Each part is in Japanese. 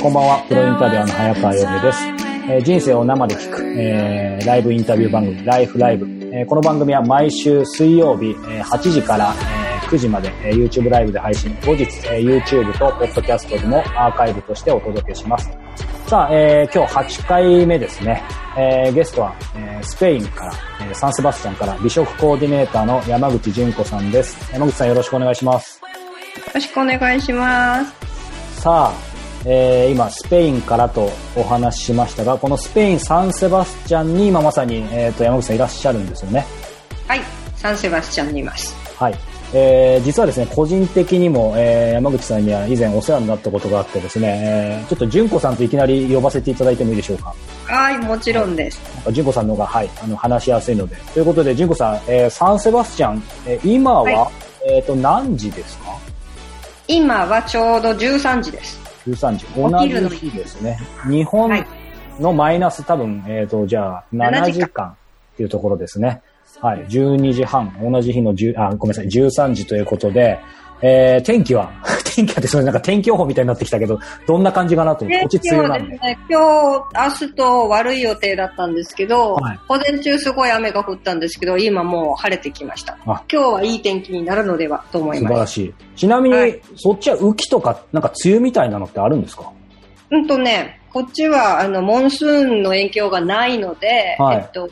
ーこんばんは、プロインタビュアーの早川洋平です。えー人生を生で聞く、えーライブインタビュー番組、ライフライブ。えーこの番組は毎週水曜日、えー8時から、えー9時まで、えー YouTube ライブで配信。後日、えー YouTube と Podcast でもアーカイブとしてお届けします。さあ、えー今日8回目ですね。えーゲストは、えースペインから、えーサンセバスチャンから美食コーディネーターの山口純子さんです。山口さんよろしくお願いします。よろしくお願いします。さあ、えー今、スペインからとお話ししましたが、このスペイン・サンセバスチャンに今まさに、えー、と山口さんいらっしゃるんですよね。はい、サンセバスチャンにいます。はい。えー実はですね、個人的にも、えー山口さんには以前お世話になったことがあってですね、えーちょっと純子さんといきなり呼ばせていただいてもいいでしょうか？はい、もちろんです。純子さんの方が、はい、あの、話しやすいので。ということで、純子さん、えーサンセバスチャン、えー今は、はえっ、と、何時ですか？今はちょうど13時です。13時。お同じ日ですね。日本はいのマイナス多分、えっ、と、じゃあ、7 7時時間っていうところですね。はい。12時半。同じ日の10、あ、ごめんなさい。13時ということで、えー、天気は、天気はですね、なんか天気予報みたいになってきたけど、どんな感じかなと思って、こっち梅雨なんで。ね、今日、明日と悪い予定だったんですけど、はい午前中すごい雨が降ったんですけど、今もう晴れてきました。あ今日はいい天気になるのではと思います。素晴らしい。ちなみに、はいそっちは雨季とか、なんか梅雨みたいなのってあるんですか？うんとね、こっちはあのモンスーンの影響がないので、はいえっと、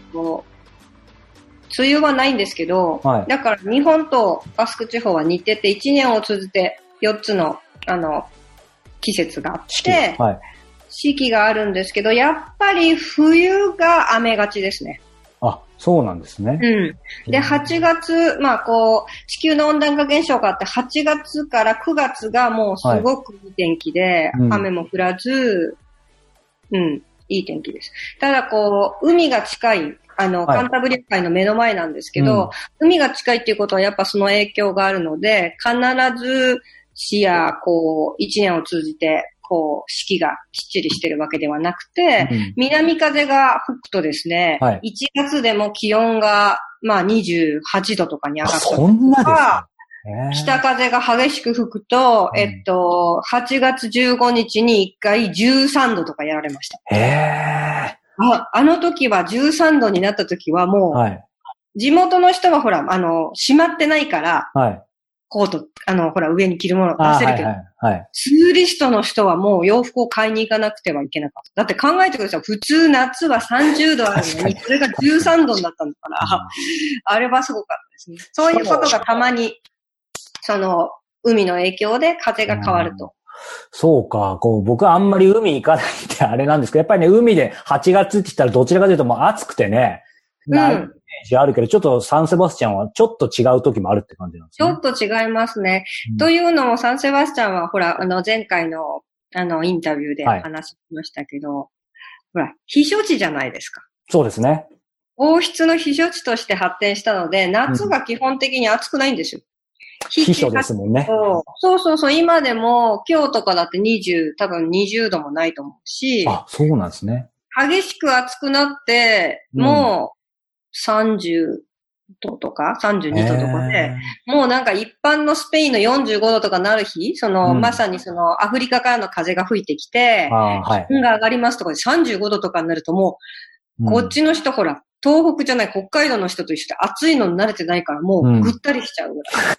梅雨はないんですけど、はいだから日本とバスク地方は似てて、1年を通じて4つの、あの、季節があって、はい。四季があるんですけど、やっぱり冬が雨がちですね。あ、そうなんですね。うん。で、8月、まあこう、地球の温暖化現象があって、8月から9月がもうすごくいい天気で、うん雨も降らず、うん、いい天気です。ただこう、海が近い、あの、はい。カンタブリア海の目の前なんですけど、海が近いっていうことはやっぱその影響があるので、必ず市や、こう、一年を通じて、こう、四季がきっちりしてるわけではなくて、うん。南風が吹くとですね、はい。1月でも気温が、まあ28度とかに上あ、がったりそんなですとか北風が激しく吹くと、うん。えっと、8月15日に1回13度とかやられました。へああの時は13度になった時はもう、ーはい。地元の人はほら、あの、閉まってないから、はい。コート、あの、ほら、上に着るもの出せるけど、はいはい。ツーリストの人はもう洋服を買いに行かなくてはいけなかった。だって考えてください。普通夏は30度あるのに、それが13度になったんだから、あれはすごかったですね。そういうことがたまに、その、海の影響で風が変わると。そうか、こう、僕はあんまり海行かないってあれなんですけど、やっぱりね、海で8月って言ったらどちらかというともう暑くてね、なイメージあるけど、ちょっとサンセバスチャンはちょっと違う時もあるって感じなんですね。ちょっと違いますね。うんというのも、サンセバスチャンは、ほら、あの、前回の、あの、インタビューではい話しましたけど、ほら、避暑地じゃないですか。そうですね。王室の避暑地として発展したので、夏が基本的に暑くないんですよ。秘書ですもんね。そうそうそう今でも、今日とかだって20、多分20度もないと思うし、あ、そうなんですね。激しく暑くなって、うんもう30度とか32度とかで、へもうなんか一般のスペインの45度とかなる日、その、うんまさにそのアフリカからの風が吹いてきてはい。気温が上がりますとかで35度とかになるともう、うんこっちの人ほら、東北じゃない北海道の人と一緒で暑いのに慣れてないからもうぐったりしちゃうぐらい。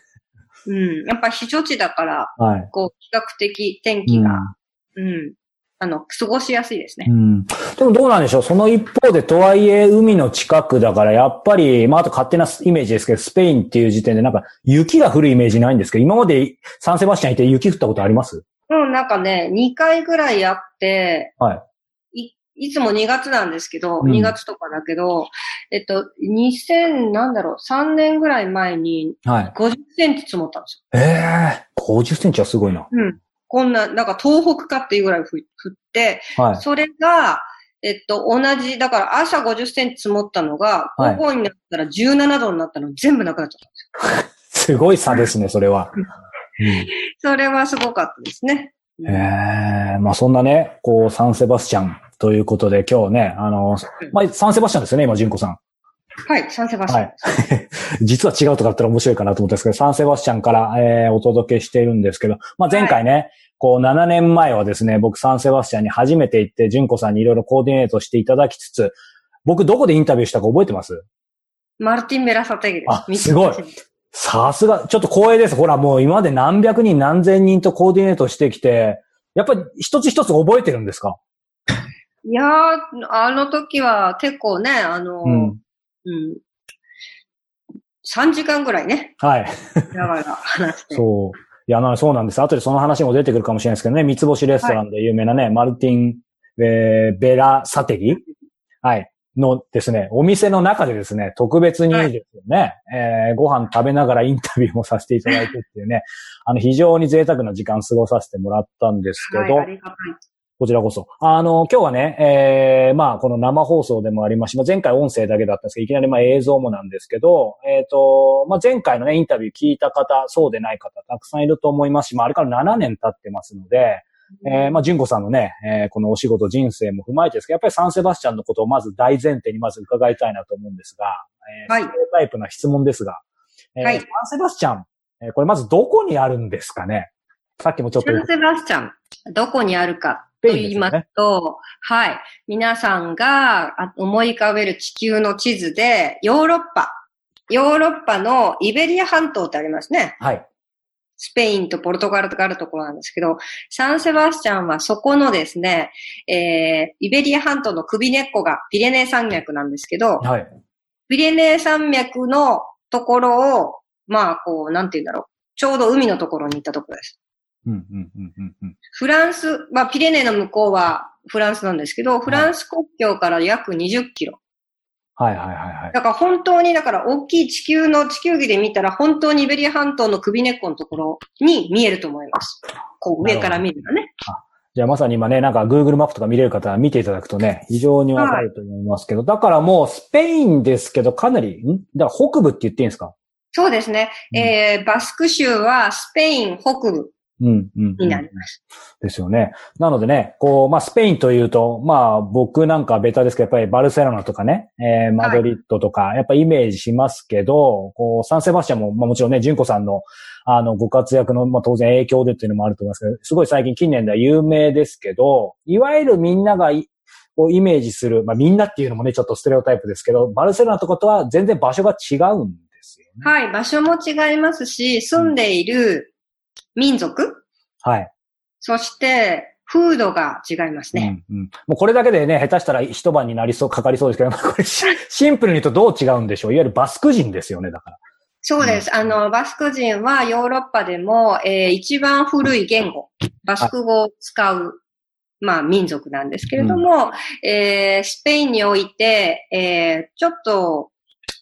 うん。やっぱ避暑地だから、はい。こう、比較的天気が、うん、あの、過ごしやすいですねう。ん。でもどうなんでしょう？その一方で、とはいえ、海の近くだから、やっぱり、まあ、あと勝手なイメージですけど、スペインっていう時点でなんか、雪が降るイメージないんですけど、今までサンセバスチャンいて雪降ったことあります？うん、なんかね、2回ぐらいあって、はい。い、いつも2月なんですけど、うん2月とかだけど、えっと、2000、なんだろう、3年ぐらい前にはい。50センチ積もったんですええー、50センチはすごいな。よ。うん。こんな、なんか東北かっていうぐらいふ降って、はい。それが、えっと、同じ、だから朝50センチ積もったのが、はい午後になったら17度になったの全部なくなっちゃったんです すごい差ですね、それは。よ。それはすごかったですね。ええまあそんなね、こう、サンセバスチャンということで、今日ね、あの、まあ、サンセバスチャンですよね、今、純子さん。はい、サンセバスチャン。はい。実は違うとかだったら面白いかなと思ったんですけど、サンセバスチャンから、えーお届けしているんですけど、まあ、前回ね、こう7年前はですね、僕サンセバスチャンに初めて行って、純子さんにいろいろコーディネートしていただきつつ、僕どこでインタビューしたか覚えてます？マルティン・メラサテギです。あ、すごい。さすが、ちょっと光栄です。ほら、もう今まで何百人何千人とコーディネートしてきて、やっぱり一つ一つ覚えてるんですか？いやー、あの時は結構ね、あの、うん、うん、3時間ぐらいね。はい。だから話して。そう。いや、そうなんです。後でその話も出てくるかもしれないですけどね、三つ星レストランで有名なね、はい、マルティン、えー、ベラサテギ？はい。のですね、お店の中でですね、特別にですよね、はい、えー、ご飯食べながらインタビューもさせていただいてっていうね、あの、非常に贅沢な時間過ごさせてもらったんですけど、はい、こちらこそ。あの、今日はね、えー、まあ、この生放送でもありまし、まあ、前回音声だけだったんですけど、いきなりまあ映像もなんですけど、えっ、ー、と、まあ、前回のね、インタビュー聞いた方、そうでない方、たくさんいると思いますし、まあ、あれから7年経ってますので、えー、まあ、純子さんのね、えー、このお仕事人生も踏まえてですけど、やっぱりサンセバスチャンのことをまず大前提にまず伺いたいなと思うんですが、えー、はい。タイプな質問ですが、えー、はい。サンセバスチャン、えー、これまずどこにあるんですかね？さっきもちょっと。サンセバスチャン、どこにあるかと言いますと、すね、はい。皆さんが思い浮かべる地球の地図で、ヨーロッパ、ヨーロッパのイベリア半島ってありますね。はい。スペインとポルトガルとかあるところなんですけど、サンセバスチャンはそこのですね、えー、イベリア半島の首根っこがピレネー山脈なんですけど、はい。ピレネー山脈のところを、まあ、こう、なんて言うんだろう。ちょうど海のところに行ったところです。フランス、まあ、ピレネーの向こうはフランスなんですけど、フランス国境から約20キロ。はいはいはいはい。だから本当に、だから大きい地球の地球儀で見たら本当にイベリア半島の首根っこのところに見えると思います。こう上から見るとね。じゃあまさに今ね、なんか Google マップとか見れる方は見ていただくとね、非常にわかると思いますけど、はい、だからもうスペインですけど、かなり、ん？だから北部って言っていいんですか？そうですね。うん、えー、バスク州はスペイン北部うん、うん。になります。ですよね。なのでね、こう、まあ、スペインというと、まあ、僕なんかベタですけど、やっぱりバルセロナとかね、えー、マドリッドとか、やっぱイメージしますけど、はい、こう、サンセバスチャンも、まあ、もちろんね、純子さんの、あの、ご活躍の、まあ、当然影響でっていうのもあると思いますけど、すごい最近近年では有名ですけど、いわゆるみんながをイメージする、まあ、みんなっていうのもね、ちょっとステレオタイプですけど、バルセロナとかとは全然場所が違うんですよね。はい、場所も違いますし、住んでいる民族、はい。そして、風土が違いますね。うんうん、もうこれだけでね、下手したら一晩になりそう、かかりそうですけど、これシンプルに言うとどう違うんでしょう？いわゆるバスク人ですよね、だから。そうです。うん、あの、バスク人はヨーロッパでも、えー、一番古い言語、バスク語を使う、まあ、民族なんですけれども、うん、えー、スペインにおいて、えー、ちょっと、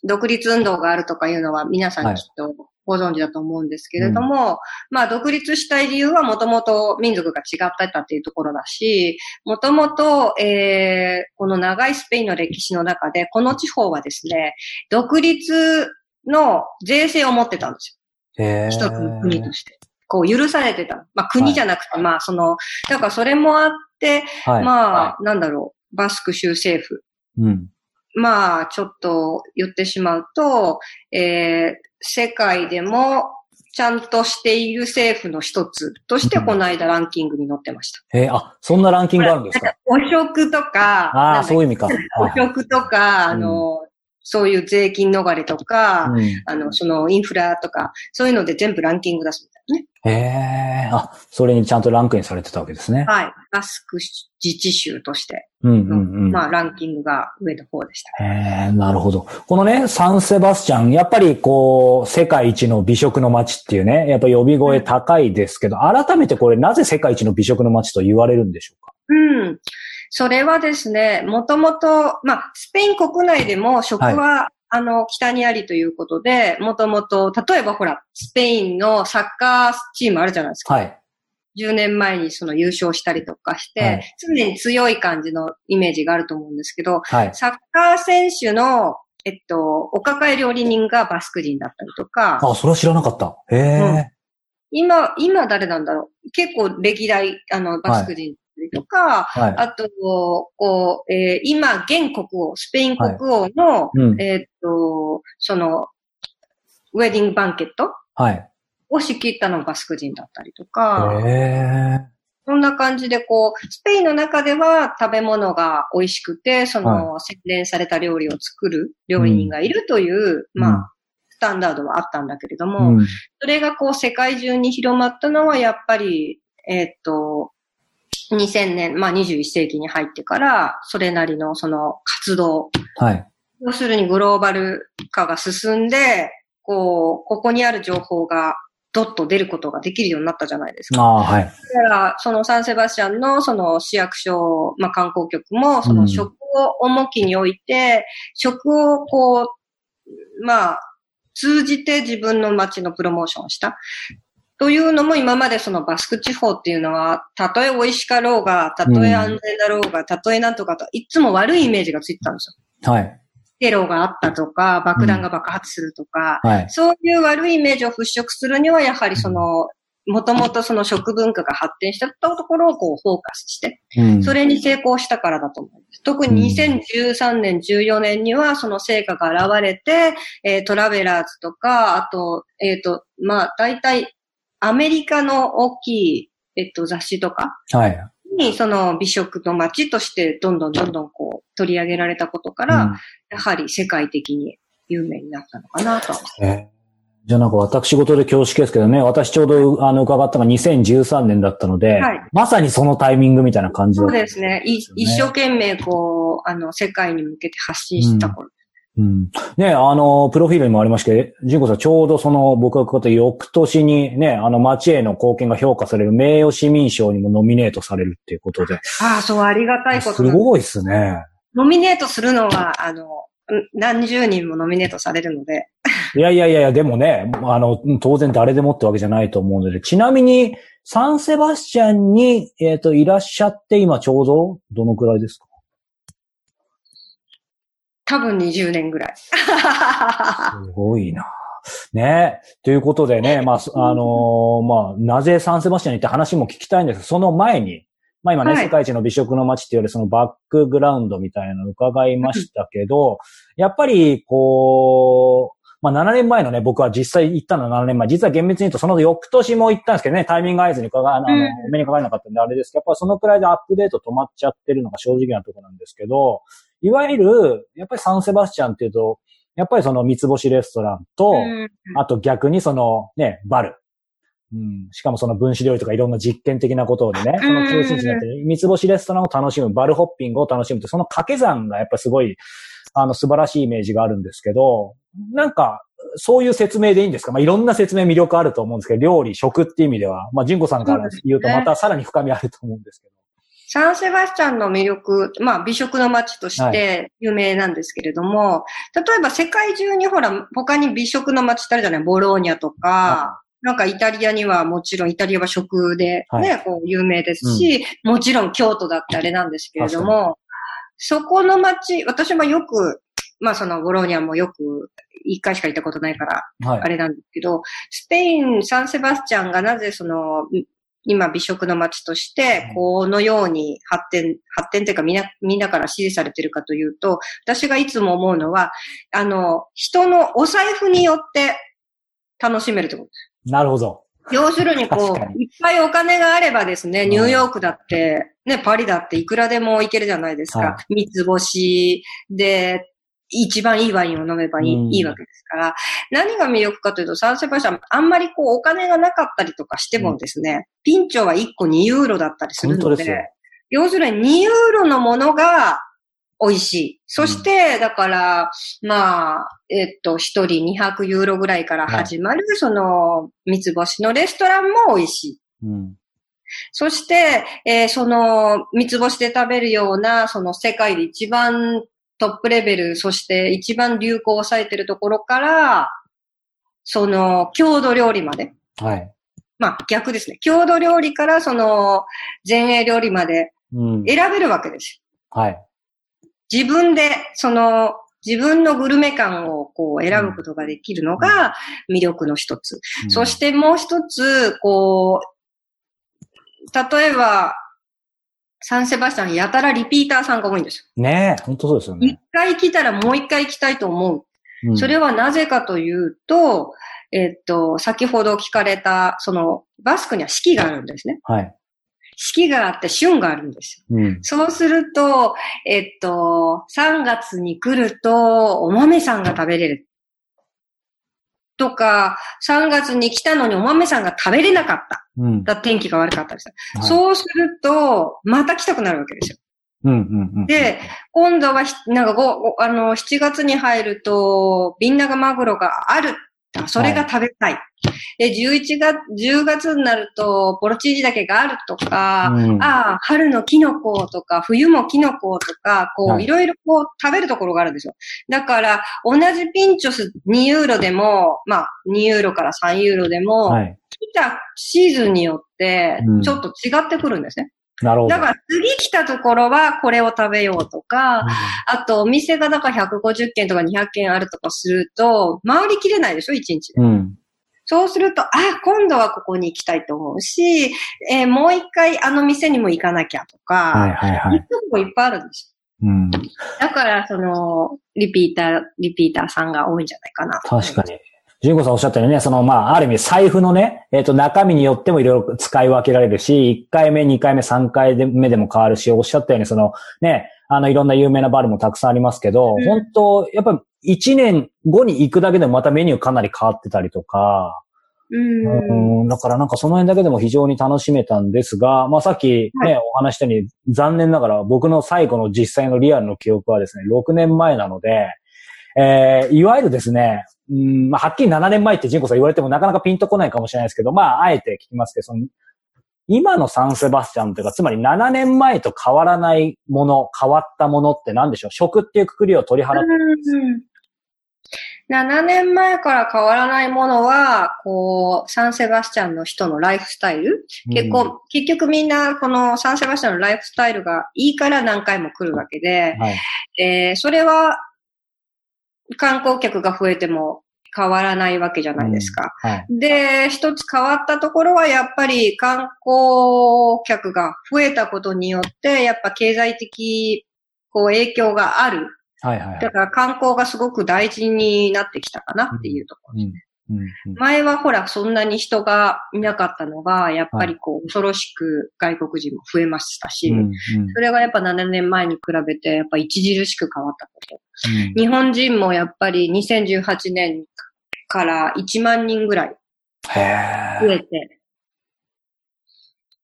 独立運動があるとかいうのは皆さんきっとご存知だと思うんですけれども、うん、まあ独立したい理由はもともと民族が違ってたっていうところだし、もともと、えー、この長いスペインの歴史の中で、この地方はですね、独立の税制を持ってたんですよ。一つの国として。こう許されてた。まあ国じゃなくて、はい、まあその、だからそれもあって、はい、まあ、なんだろう、バスク州政府。うん、まあ、ちょっと言ってしまうと、えー、世界でもちゃんとしている政府の一つとして、この間ランキングに載ってました。えー、あ、そんなランキングあるんですか？汚職とか、ああ、そういう意味か。汚職とか、あの、そういう税金逃れとか、うん、あの、そのインフラとか、そういうので全部ランキング出すね。へえ、あ、それにちゃんとランクインされてたわけですね。はい。バスク自治州として。うんうんうん。まあ、ランキングが上の方でした。へえ、なるほど。このね、サンセバスチャン、やっぱりこう、世界一の美食の街っていうね、やっぱ呼び声高いですけど、改めてこれなぜ世界一の美食の街と言われるんでしょうか？うん。それはですね、もともと、まあ、スペイン国内でも食は、はいあの、北にありということで、もともと、例えばほら、スペインのサッカーチームあるじゃないですか。はい。10年前にその優勝したりとかして、はい、常に強い感じのイメージがあると思うんですけど、はい、サッカー選手の、えっと、お抱え料理人がバスク人だったりとか。あ、それは知らなかった。へえ、うん、今、今誰なんだろう結構歴代、あの、バスク人とか、はい、あと、こう、えー、今、現国王、スペイン国王の、はい。うん、えっと、その、ウェディングバンケット？はい。を仕切ったのがバスク人だったりとか、へそんな感じでこう、スペインの中では食べ物が美味しくて、その、洗練された料理を作る料理人がいるという、まあ、スタンダードはあったんだけれどーも、うん。それがこう世界中に広まったのはやっぱり、えーっと、2000年、まあ21世紀に入ってから、それなりのその活動、はい。要するにグローバル化が進んで、こう、ここにある情報がどっと出ることができるようになったじゃないですか。ああ、はい。だから、そのサンセバスチャンのその市役所、まあ観光局も、その食を重きに置いて、食をこう、まあ、通じて自分の街のプロモーションをした。というのも今までそのバスク地方っていうのは、たとえ美味しかろうが、たとえ安全だろうが、たとえなんとかと、いつも悪いイメージがついてたんですよ。はい。テロがあったとか、爆弾が爆発するとか、はい。そういう悪いイメージを払拭するには、やはりその、もともとその食文化が発展したところをこうフォーカスして、うんそれに成功したからだと思います。特に2013年、14年にはその成果が現れて、えートラベラーズとか、あと、えっ、と、まあ、大体、アメリカの大きい、えっと、雑誌とかはい。に、その美食の街としてどんどんどんどんこう取り上げられたことから、うんやはり世界的に有名になったのかなと。えーじゃあなんか私事で恐縮ですけどね、私ちょうどあの伺ったのが2013年だったので、はいまさにそのタイミングみたいな感じだそうですね。い一生懸命こう、あの、世界に向けて発信した頃。うん。ね、あの、プロフィールにもありましたけど、ジンコさんちょうどその僕が伺った翌年にね、あの街への貢献が評価される名誉市民賞にもノミネートされるっていうことで。ああ、そう、ありがたいことすごいですね。ノミネートするのは、あの、うん何十人もノミネートされるので、いやいやいやいや、でもね、あの、当然誰でもってわけじゃないと思うので、ちなみに、サンセバスチャンに、えっ、と、いらっしゃって、今ちょうど、どのくらいですか？多分20年ぐらい。すごいな。ねということでね、まあ、すあのーまあ、なぜサンセバスチャンに行って話も聞きたいんですけど、その前に、まあ今ね、はい世界一の美食の街って言われるそのバックグラウンドみたいなのを伺いましたけど、やっぱり、こう、まあ7年前のね、僕は実際行ったのは7年前。実は厳密に言うとその翌年も行ったんですけどね、タイミング合図にかが、あの、目にかかれなかったんであれですけど、やっぱそのくらいでアップデート止まっちゃってるのが正直なところなんですけど、いわゆる、やっぱりサンセバスチャンっていうと、やっぱりその三つ星レストランと、うん。あと逆にそのね、バル。うん、しかもその分子料理とかいろんな実験的なことでね、その中心地になってる三つ星レストランを楽しむ、バルホッピングを楽しむって、その掛け算がやっぱすごい、あの素晴らしいイメージがあるんですけど、なんか、そういう説明でいいんですか？まあ、いろんな説明魅力あると思うんですけど、料理、食って意味では、まあ、ジンコさんから言うとまたさらに深みあると思うんですけど。サンセバスチャンの魅力、まあ美食の街として有名なんですけれども、例えば世界中にほら、他に美食の街ってあるじゃない？ボローニャとか、なんかイタリアにはもちろんイタリアは食でね、はい。こう有名ですし、もちろん京都だってあれなんですけれども、そこの街、私もよく、まあそのボローニャもよく一回しか行ったことないから、はい。あれなんですけど、スペイン、サンセバスチャンがなぜその、今美食の街として、このように発展、発展というかみんな、みんなから支持されてるかというと、私がいつも思うのは、あの、人のお財布によって楽しめるってことです。なるほど。要するにこう、いっぱいお金があればですね、うんニューヨークだって、ね、パリだっていくらでも行けるじゃないですか。はい三つ星で、一番いいワインを飲めばいい,、うんいいわけですから、何が魅力かというと、サンセバスチャン、あんまりこう、お金がなかったりとかしてもですね、ピンチョは1個2ユーロだったりするので、で。要するに2ユーロのものが美味しい。そして、だから、まあ、えっと、一人200ユーロぐらいから始まる、その、三つ星のレストランも美味しい。うん。そして、えーその、三つ星で食べるような、その世界で一番トップレベル、そして一番流行を抑えてるところから、その、郷土料理まで。はい。まあ逆ですね。郷土料理からその、前衛料理までうん。選べるわけです。はい。自分で、その、自分のグルメ感をこう選ぶことができるのが魅力の一つ。そしてもう一つ、こう、例えば、サンセバスチャンやたらリピーターさんが多いんですねえ、本当そうですよよ。一ね。回来たらもう一回来たいと思う。うんそれはなぜかというと、えっと、先ほど聞かれた、その、バスクには四季があるんですね。はい。四季があって旬があるんですよ。うん。そうすると、えっと、3月に来ると、お豆さんが食べれる。とか、3月に来たのにお豆さんが食べれなかった。うん。だ天気が悪かったりさ。はいそうすると、また来たくなるわけですよ。うんうんうん。で、今度はひ、なんかあの、7月に入ると、ビンナガマグロがある。それが食べたい。で、11月、10月になると、ポロチージだけがあるとか、うんああ、春のキノコとか、冬もキノコとか、こう、はいいろいろこう、食べるところがあるんですよ。だから、同じピンチョス2ユーロでも、まあ、2ユーロから3ユーロでも、はい。来たシーズンによってうん、ちょっと違ってくるんですね。なるほど。だから、次来たところはこれを食べようとか、あと、お店がだから150件とか200件あるとかすると、回りきれないでしょ、1日で。うん。そうすると、あ、今度はここに行きたいと思うし、えーもう一回あの店にも行かなきゃとか、はいはいはい。行くとこいっぱいあるんですうん。よ。だから、その、リピーター、リピーターさんが多いんじゃないかな。確かに。純子さんおっしゃったようにね、その、まあ、ある意味財布のね、えっ、と、中身によってもいろいろ使い分けられるし、1回目、2回目、3回目でも変わるし、おっしゃったように、その、ね、あの、いろんな有名なバルもたくさんありますけど、うん。本当やっぱ1年後に行くだけでもまたメニューかなり変わってたりとか、うん。うんだからなんかその辺だけでも非常に楽しめたんですが、まあさっきね、はお話したように、残念ながら僕の最後の実際のリアルの記憶はですね、6年前なので、えー、いわゆるですね、うん、まあはっきり7年前ってジンコさん言われてもなかなかピンとこないかもしれないですけど、まああえて聞きますけど、その、今のサンセバスチャンというか、つまり7年前と変わらないもの、変わったものって何でしょう？食っていうくくりを取り払って、うん。7年前から変わらないものは、こう、サンセバスチャンの人のライフスタイル、結構、結局みんな、このサンセバスチャンのライフスタイルがいいから何回も来るわけで。うん、はい。えーそれは、観光客が増えても変わらないわけじゃないですか。はい。で、一つ変わったところは、やっぱり観光客が増えたことによって、やっぱ経済的、こう、影響がある。はいはいはいだから観光がすごく大事になってきたかなっていうところ。うんうんうん前はほら、そんなに人がいなかったのが、やっぱりこう、恐ろしく外国人も増えましたし、うんうん。それがやっぱ7年前に比べて、やっぱ著しく変わったこと。うん。日本人もやっぱり2018年から1万人ぐらい増えて、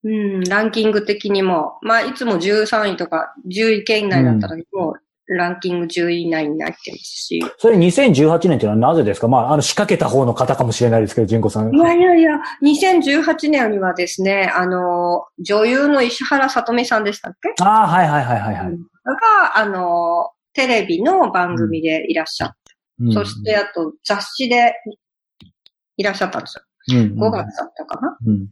うん、ランキング的にも、まあ、いつも13位とか10位圏内だったのに、もう、ランキング10位以内になってますし。それ2018年っていうのはなぜですか？まあ、あの、仕掛けた方の方かもしれないですけど、純子さん。いやいやいや、2018年にはですね、あの、女優の石原さとみさんでしたっけ？ああ、はいはいはいはいはい。が、あの、テレビの番組でいらっしゃった。うんそして、、あと雑誌でいらっしゃったんですよ。うん5月だったかな？うん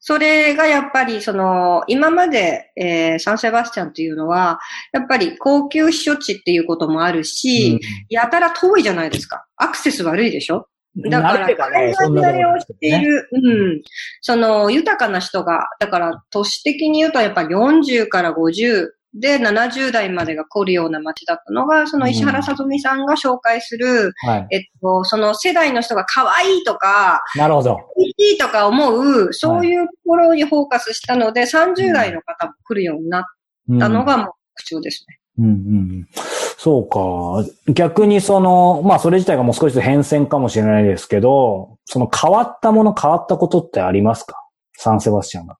それがやっぱり、その、今まで、えーサンセバスチャンというのは、やっぱり高級避暑地っていうこともあるし、やたら遠いじゃないですか。アクセス悪いでしょ？うんだから、海外慣れをしていね。る、うん。その、豊かな人が、だから、都市的に言うと、やっぱり40から50で70代までが来るような街だったのが、その石原さとみさんが紹介する、はい。えっと、その世代の人が可愛いとか、なるほど。美味しいとか思う、そういうところにフォーカスしたので、30代の方も来るようになったのがもう特徴ですね。うんうんうんそうか。逆にその、まあそれ自体がもう少しずつ変遷かもしれないですけど、その変わったもの変わったことってありますか？サンセバスチャンが。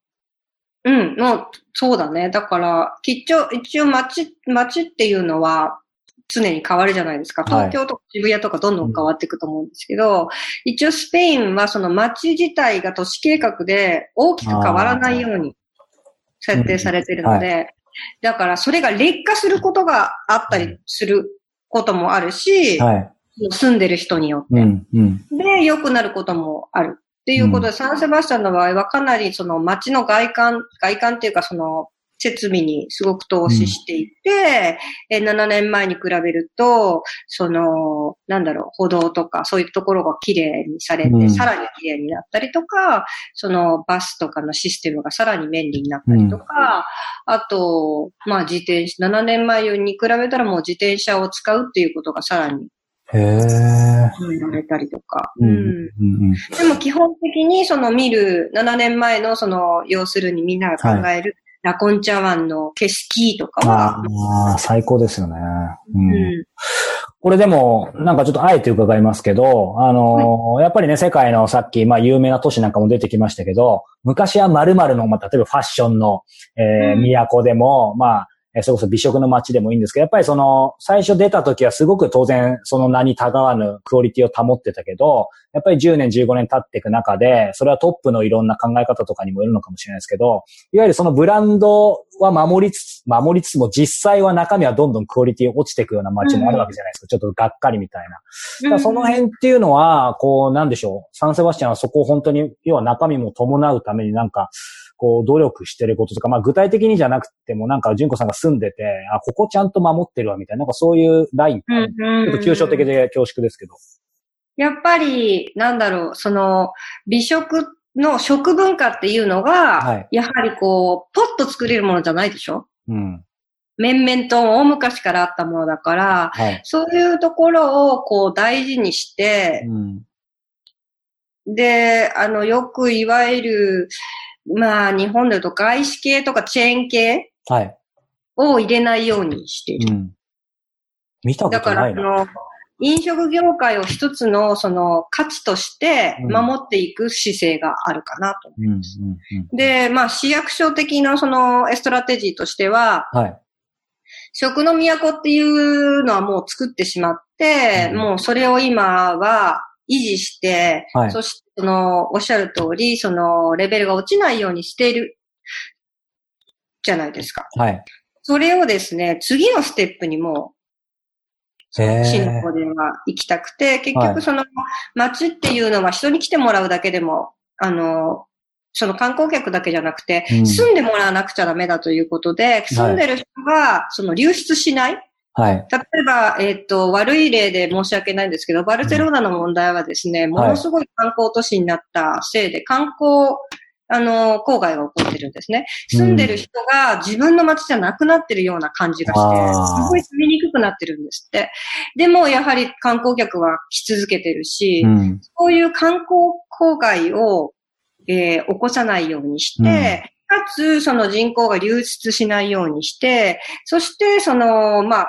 うん、もう、そうだね。だから、一応、一応街、街っていうのは常に変わるじゃないですか。はい東京とか渋谷とかどんどん変わっていくと思うんですけど、一応スペインはその街自体が都市計画で大きく変わらないように設定されてるので、だからそれが劣化することがあったりすることもあるし、はい。住んでる人によって。うんうん。で、良くなることもある。っていうことで、サンセバスチャンの場合はかなりその街の外観、外観っていうかその設備にすごく投資していて、え7年前に比べると、その、なんだろう、歩道とかそういうところが綺麗にされて、うん。さらに綺麗になったりとか、そのバスとかのシステムがさらに便利になったりとか、あと、まあ自転車、7年前に比べたらもう自転車を使うっていうことがさらにへえ。言われたりとか。うん。うんうんうん。でも基本的にその見る7年前のその、要するにみんなが考える、ラコンチャ湾の景色とかは、ああ、最高ですよね。う。うんん。これでも、なんかちょっとあえて伺いますけど、あのーやっぱりね、世界のさっき、まあ有名な都市なんかも出てきましたけど、昔は〇〇の、まあ例えばファッションの、えー、うん都でも、まあ、えーそれこそ美食の街でもいいんですけど、やっぱりその、最初出た時はすごく当然、その名にたがわぬクオリティを保ってたけど、やっぱり10年、15年経っていく中で、それはトップのいろんな考え方とかにもよるのかもしれないですけど、いわゆるそのブランドは守りつつ、守りつつも実際は中身はどんどんクオリティ落ちていくような街もあるわけじゃないですか。ちょっとがっかりみたいな。その辺っていうのは、こう、なんでしょう。サンセバスチャンはそこを本当に、要は中身も伴うためになんか、こう、努力してることとか、まあ具体的にじゃなくても、なんか、純子さんが住んでて、あ、ここちゃんと守ってるわ、みたいな、なんかそういうラインうんちょっと抽象的で恐縮ですけど。やっぱり、なんだろう、その、美食の食文化っていうのが、はいやはりこう、ポッと作れるものじゃないでしょ？うん。面々と大昔からあったものだから、はい。そういうところをこう大事にして、うん。で、あの、よくいわゆる、まあ、日本で言うと外資系とかチェーン系はい。を入れないようにしている。うん。見たこだから、とないな。その、飲食業界を一つの、その、価値として守っていく姿勢があるかなと。うん、うん、うん。で、まあ、市役所的な、その、エストラテジーとしては、はい。食の都っていうのはもう作ってしまって、うんもうそれを今は維持して、はいそして、その、おっしゃる通り、その、レベルが落ちないようにしている、じゃないですか。はい。それをですね、次のステップにもへ進え歩。では行きたくて、結はい局その街っていうのは人に来てもらうだけでも、あの、その観光客だけじゃなくて、うん住んでもらわなくちゃダメだということで、住んでる人がその流出しない。はい。例えば、えっ、と、悪い例で申し訳ないんですけど、バルセロナの問題はですね、ものすごい観光都市になったせいで、観光、あの、郊外が起こってるんですね。住んでる人が自分の街じゃなくなってるような感じがして、すごい住みにくくなってるんですって。でも、やはり観光客は来続けてるし、うん。そういう観光郊外を、えー起こさないようにして、かつ、その人口が流出しないようにして、そして、その、まあ、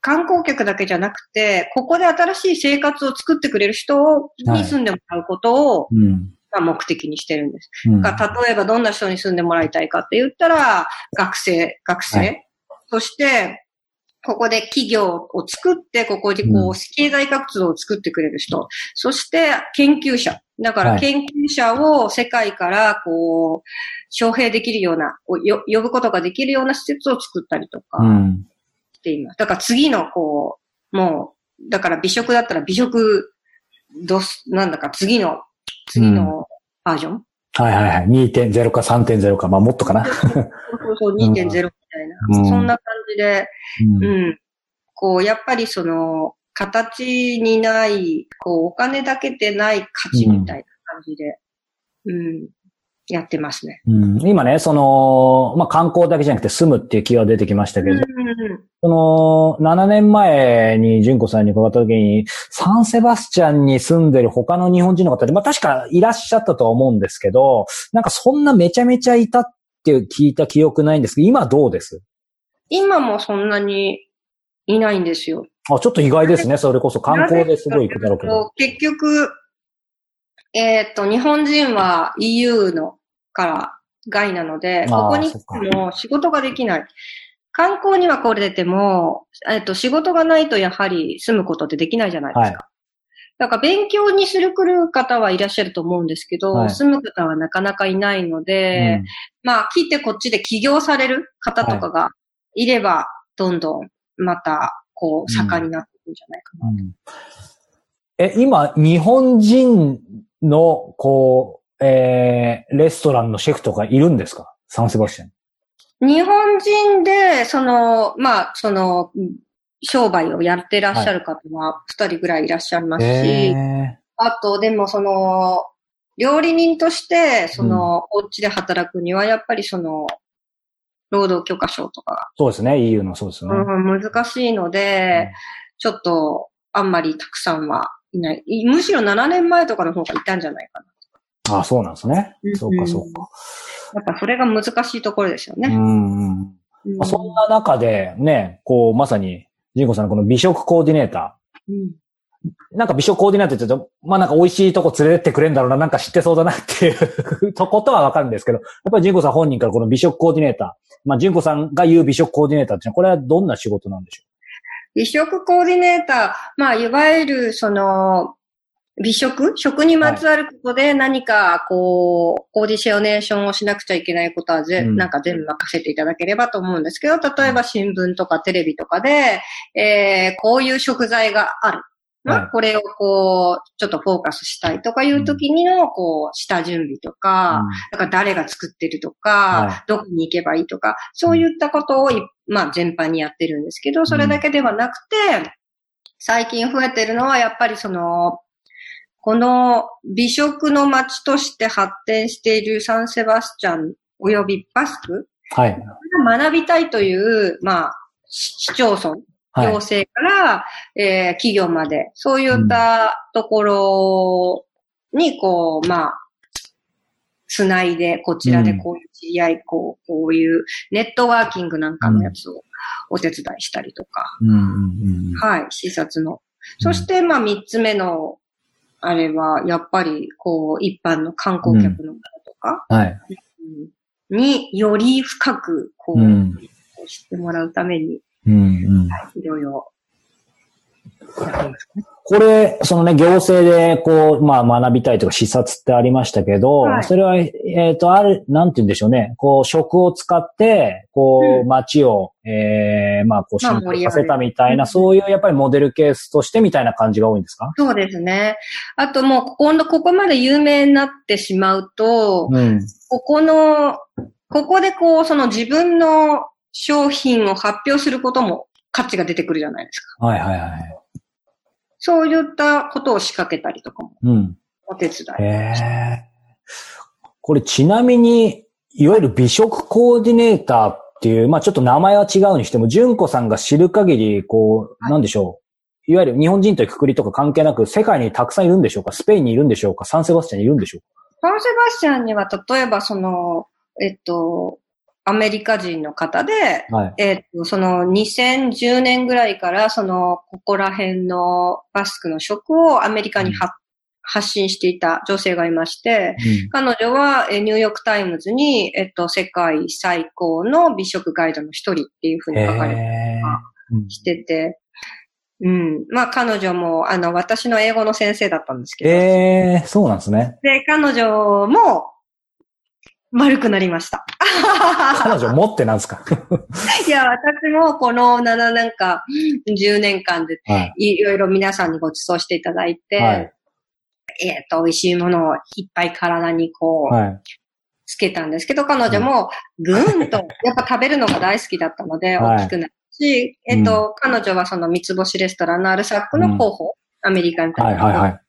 観光客だけじゃなくて、ここで新しい生活を作ってくれる人はいに住んでもらうことを、うん。まあ、目的にしてるんです。うん。が例えばどんな人に住んでもらいたいかって言ったら、学生、学生。はいそして、ここで企業を作って、ここでこうんう、経済活動を作ってくれる人。そして、研究者。だから、はい研究者を世界から、こう、招聘できるような、呼ぶことができるような施設を作ったりとかうん。しています。だから次の、こう、もう、だから美食だったら美食、どす、なんだか次の、次のバージョン、はいはいはい。2.0か3.0か、まあもっとかな。そうそうそう、2.0みたいな、うんそんな感じで、うんうん。こう、やっぱりその、形にない、こう、お金だけでない価値みたいな感じで、うん、やってますね。うん、今ね、その、まあ、観光だけじゃなくて住むっていうキーワード出てきましたけど、うんその、7年前に純子さんに伺った時に、サンセバスチャンに住んでる他の日本人の方で、まあ、確かいらっしゃったとは思うんですけど、なんかそんなめちゃめちゃいたって聞いた記憶ないんですけど、今どうです？今もそんなにいないんですよ。あ、ちょっと意外ですね。それこそ観光ですごい行くだろうけど。結局、えっ、と、日本人は EU のから外なので、ここに来ても仕事ができない。観光には来れても、えっ、と、仕事がないとやはり住むことってできないじゃないですか。だから勉強にする来る方はいらっしゃると思うんですけど、はい住む方はなかなかいないので、まあ、来てこっちで起業される方とかがいれば、どんどんまた、こう、盛んになっていくんじゃないかな。うんうんえ、今、日本人の、こう、えー、レストランのシェフとかいるんですか？サンセバスチャン。日本人で、その、まあ、その、商売をやってらっしゃる方は二人ぐらいいらっしゃいますし、えあと、でもその、料理人として、その、お家で働くには、やっぱりその、労働許可証とかそうですね。EU のそうですね。が、うん、難しいので、ちょっと、あんまりたくさんはいない。むしろ7年前とかの方がいたんじゃないかな。ああ、そうなんですね。うんそうか、そうか。やっぱそれが難しいところですよね。うんうん。そんな中で、ね、こう、まさに、ジンコさんのこの美食コーディネータうんー。なんか美食コーディネーターって言うと、まあなんか美味しいとこ連れてってくれんだろうな、なんか知ってそうだなっていうとことはわかるんですけど、やっぱりジンコさん本人からこの美食コーディネーター、まあジンコさんが言う美食コーディネーターってこれはどんな仕事なんでしょ美食コーディネーター、まあ、いわゆる、その、美食？食にまつわることで何か、こう、コーディショネーションをしなくちゃいけないことはぜ、うん。なんか全部任せていただければと思うんですけど、例えば新聞とかテレビとかで、えー、こういう食材がある。まあはい。これをこう、ちょっとフォーカスしたいとかいう時にの、こう、下準備とか、だから誰が作ってるとか、はい。どこに行けばいいとか、そういったことをい、まあ全般にやってるんですけど、それだけではなくて、最近増えてるのはやっぱりその、この美食の街として発展しているサンセバスチャン及びバスクはい。学びたいという、まあ、市市町村、はい。行政から、えー企業まで、そういったところに、こう、まあ、つないで、こちらでこういう知り合い、こう、こういうネットワーキングなんかのやつをお手伝いしたりとか、うんうんうん。はい、視察の。そして、まあ、三つ目の、あれは、やっぱり、こう、一般の観光客の方とか、はい。うんにより深く、こう、うん知ってもらうために、うんうん。いろいろ。これ、そのね、行政で、こう、まあ、学びたいとか視察ってありましたけど、はいそれは、えっ、と、ある、なんて言うんでしょうね、こう、食を使って、こう、うん街を、ええまあ、こう、まあ進化させたみたいな、盛り上げるそういう、やっぱりモデルケースとしてみたいな感じが多いんですか？そうですね。あともう、ここの、ここまで有名になってしまうと、うん。ここの、ここでこう、その自分の商品を発表することも価値が出てくるじゃないですか。はいはいはい。そういったことを仕掛けたりとかも、うん。お手伝い。へえ。これちなみに、いわゆる美食コーディネーターっていう、まあちょっと名前は違うにしても、純子さんが知る限り、こう、はいなんでしょう？いわゆる日本人というくくりとか関係なく、世界にたくさんいるんでしょうか？スペインにいるんでしょうか？サンセバスチャンにいるんでしょうサンセバスチャンには、例えばその、えっと、アメリカ人の方で、かはい。えっと、その2010年ぐらいから、その、ここら辺のバスクの食をアメリカには発信していた女性がいまして、彼女は、えーニューヨークタイムズに、えっと、世界最高の美食ガイドの一人っていうふうに書かれてしてて、うん。まあ、彼女も、あの、私の英語の先生だったんですけど、えー、そうなんですね。で、彼女も、丸くなりました。彼女持ってなんですか？いや、私もこの7年間、10年間ではい。いろいろ皆さんにご馳走していただいて、はいえっ、と、美味しいものをいっぱい体にこう、はい。つけたんですけど、彼女もぐーんと、やっぱ食べるのが大好きだったので、はい大きくなるし、えっ、と、彼女はその三つ星レストランのアルサックの候補、アメリカンタイムはいはいは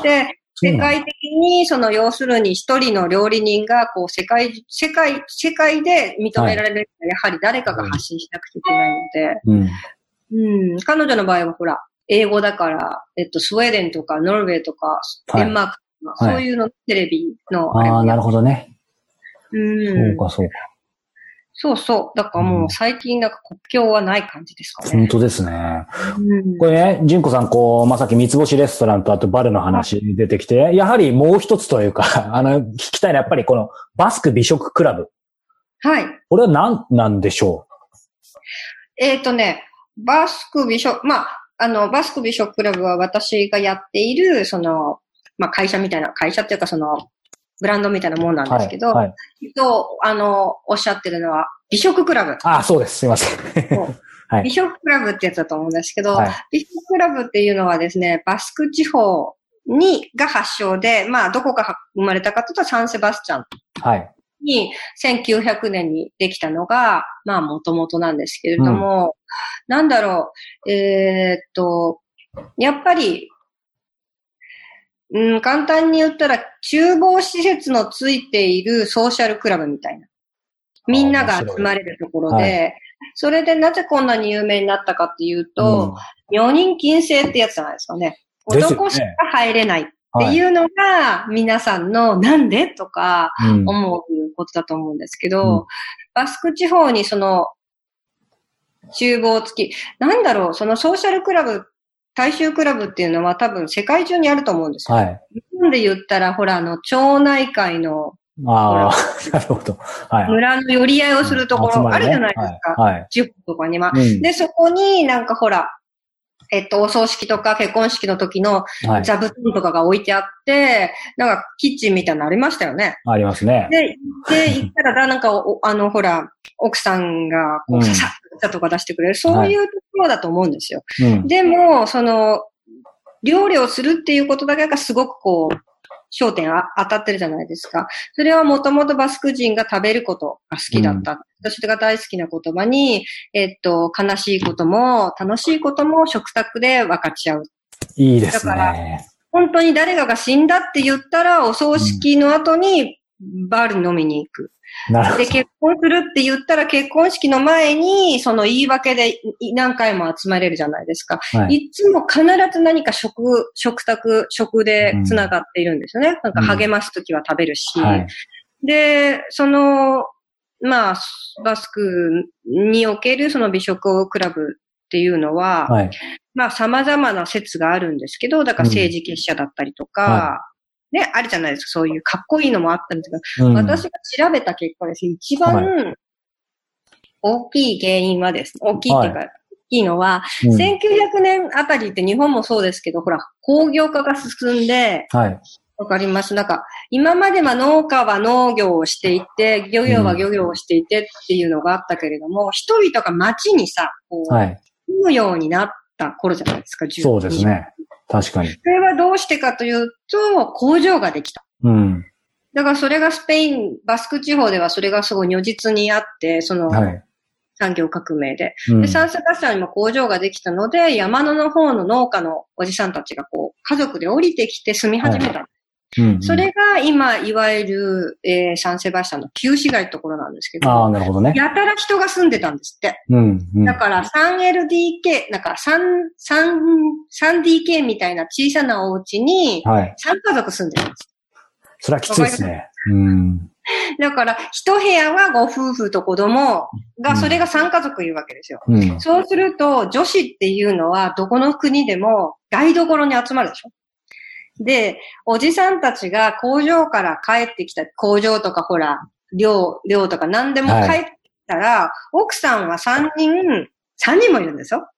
い。で、世界的に、その、要するに一人の料理人が、こう、世界、世界、世界で認められる、やはり誰かが発信しなくちゃいけないので、うん。うん、彼女の場合はほら、英語だから、えっと、スウェーデンとか、ノルウェーとか、はいデンマークとか、はいそういうの、テレビの、れああ、なるほどね。うん。そうかそうか。そうそう。だからもう最近なんか国境はない感じですかね。本当ですね。うんこれね、純子さん、こう、まあ、さっき三つ星レストランとあとバルの話出てきて、やはりもう一つというか、あの、聞きたいのはやっぱりこのバスク美食クラブ。はい。これは何なんでしょえっ、とね、バスク美食、まあ、あの、バスク美食クラブは私がやっている、その、まあ、会社みたいな、会社っていうかその、ブランドみたいなもんなんうですけど、はい。はい、と、あの、おっしゃってるのは、美食クラブ。ああ、そうです。すいません。はい美食クラブってやつだと思うんですけど、はい。美食クラブっていうのはですね、バスク地方に、が発祥で、まあ、どこが生まれたかというと、サンセバスチャンはい。に1900年にできたのが、まあ、もともとなんですけれども、なんだろう、えーっと、やっぱり、うん、簡単に言ったら、厨房施設のついているソーシャルクラブみたいな。みんなが集まれるところはで、それでなぜこんなに有名になったかっていうと、女人禁制ってやつじゃないですかね。男しか入れないっていうのが、皆さんのなんでとかうん。思うことだと思うんですけど、うん。バスク地方にその、厨房付き、なんだろう、そのソーシャルクラブ、大衆クラブっていうのは多分世界中にあると思うんですよ。はい。日本で言ったら、ほら、あの、町内会のああ、なるほど。はい。村の寄り合いをするところあるじゃないですか。はい。はい地方とかには。うんで、そこになんかほら、えっと、お葬式とか結婚式の時のはい。座布団とかが置いてあって、なんかキッチンみたいなのありましたよね。ありますね。で、で、行ったら、なんかお、あの、ほら、奥さんが、こうささっとか出してくれる、そういうところだと思うんですよ。うん。でも、その、料理をするっていうことだけがすごくこう、焦点あ当たってるじゃないですか。それはもともとバスク人が食べることが好きだった。私が大好きな言葉に、えっと、悲しいことも楽しいことも食卓で分かち合う。いいですだからね。本当に誰かが死んだって言ったら、お葬式の後にバールに飲みに行く。で。結婚するって言ったら結婚式の前に、その言い訳でい何回も集まれるじゃないですか。はい。いつも必ず何か食、食卓、食で繋がっているんですよね。なんか励ますときは食べるし。はい。で、その、まあ、バスクにおけるその美食クラブっていうのは、はい。まあ様々な説があるんですけど、だから政治結社だったりとか、はね、あるじゃないですか。そういうかっこいいのもあったんですけど、うん私が調べた結果ですね、一番大きい原因はですね、大きいっていうか、大きいのは、うん1900年あたりって日本もそうですけど、ほら、工業化が進んで、はい。わかります？なんか、今までは農家は農業をしていて、漁業は漁業をしていてっていうのがあったけれども、人々が街にさ、こう、はい。住むようになった頃じゃないですか、そうですね。確かに。それはどうしてかというと、工場ができた。うん。だからそれがスペイン、バスク地方ではそれがすごい如実にあって、そのはい。産業革命で。うんで、サンセバスチャンにも工場ができたので、山のの方の農家のおじさんたちがこう、家族で降りてきて住み始めた。うんそれが今、いわゆる、えーサンセバスチャンの旧市街ってところなんですけああ、ど、なるほどね。やたら人が住んでたんですって。うん。うんだから 3LDK、なんか3、3、3DK みたいな小さなお家にはい。3家族住んでるんです。それはきついですね。うん。だから、一部屋はご夫婦と子供が、それが3家族いるわけですよ。うん。そうすると、女子っていうのは、どこの国でも台所に集まるでしょで、おじさんたちが工場から帰ってきた、工場とかほら、寮、寮とか何でも帰ったら、奥さんは3人、3人もいるんですよ。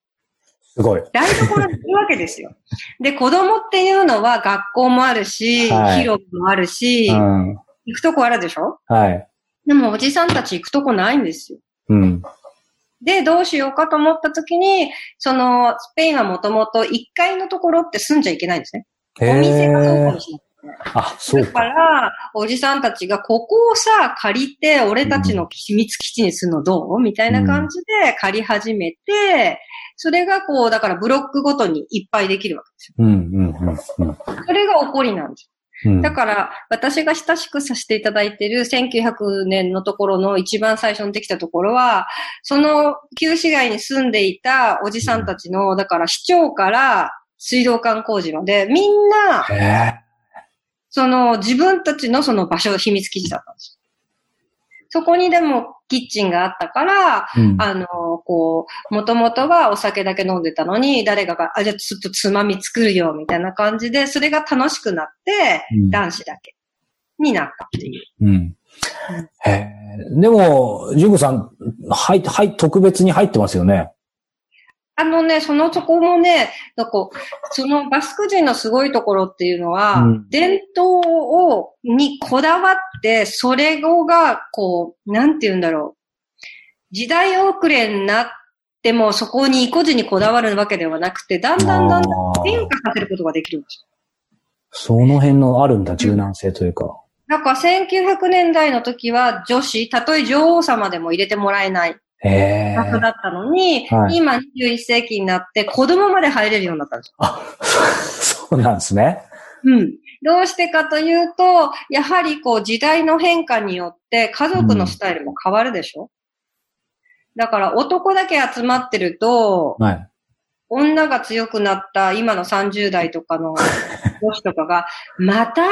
すごい。台所にいるわけですよ。で、子供っていうのは学校もあるし、はい広場もあるし、うん。行くとこあるでしょ？はい。でもおじさんたち行くとこないんですよ。うん。で、どうしようかと思った時に、その、スペインはもともと1階のところって住んじゃいけないんですね。へお店がそうかえも。しれない。あ、そうだかか。ら、おじさんたちが、ここをさ、借りて、俺たちの秘密基地にするのどうみたいな感じで借り始めて、それがこう、だからブロックごとにいっぱいできるわけですよ。うん、うん、うん、うんそれが起こりなんです。うん。だから、私が親しくさせていただいている1900年のところの一番最初にできたところは、その旧市街に住んでいたおじさんたちの、だから市長から水道管工事まで、みんな。その自分たちのその場所、秘密基地だったんですよ。そこにでもキッチンがあったから、うん。あの、こう、もともとはお酒だけ飲んでたのに、誰かが、あ、じゃあちょっとつまみ作るよ、みたいな感じで、それが楽しくなって、うん男子だけになったっていう。うん。でも、ジュンコさん、はい、はい、特別に入ってますよね。あのね、そのとこもね、なんかそのバスク人のすごいところっていうのは、うん伝統を、にこだわって、それが、こう、なんて言うんだろう。時代遅れになっても、そこに意固地にこだわるわけではなくて、だんだんだんだん変化させることができるんですよ。その辺のあるんだ、柔軟性というか。だから1900年代の時は女子、たとえ女王様でも入れてもらえないへえ。場所だったのに、はい今21世紀になって子供まで入れるようになったんですよ。あ、そうなんですね。うん。どうしてかというと、やはりこう時代の変化によって家族のスタイルも変わるでしょ、だから男だけ集まってると、はい。女が強くなった今の30代とかの 女子とかが、また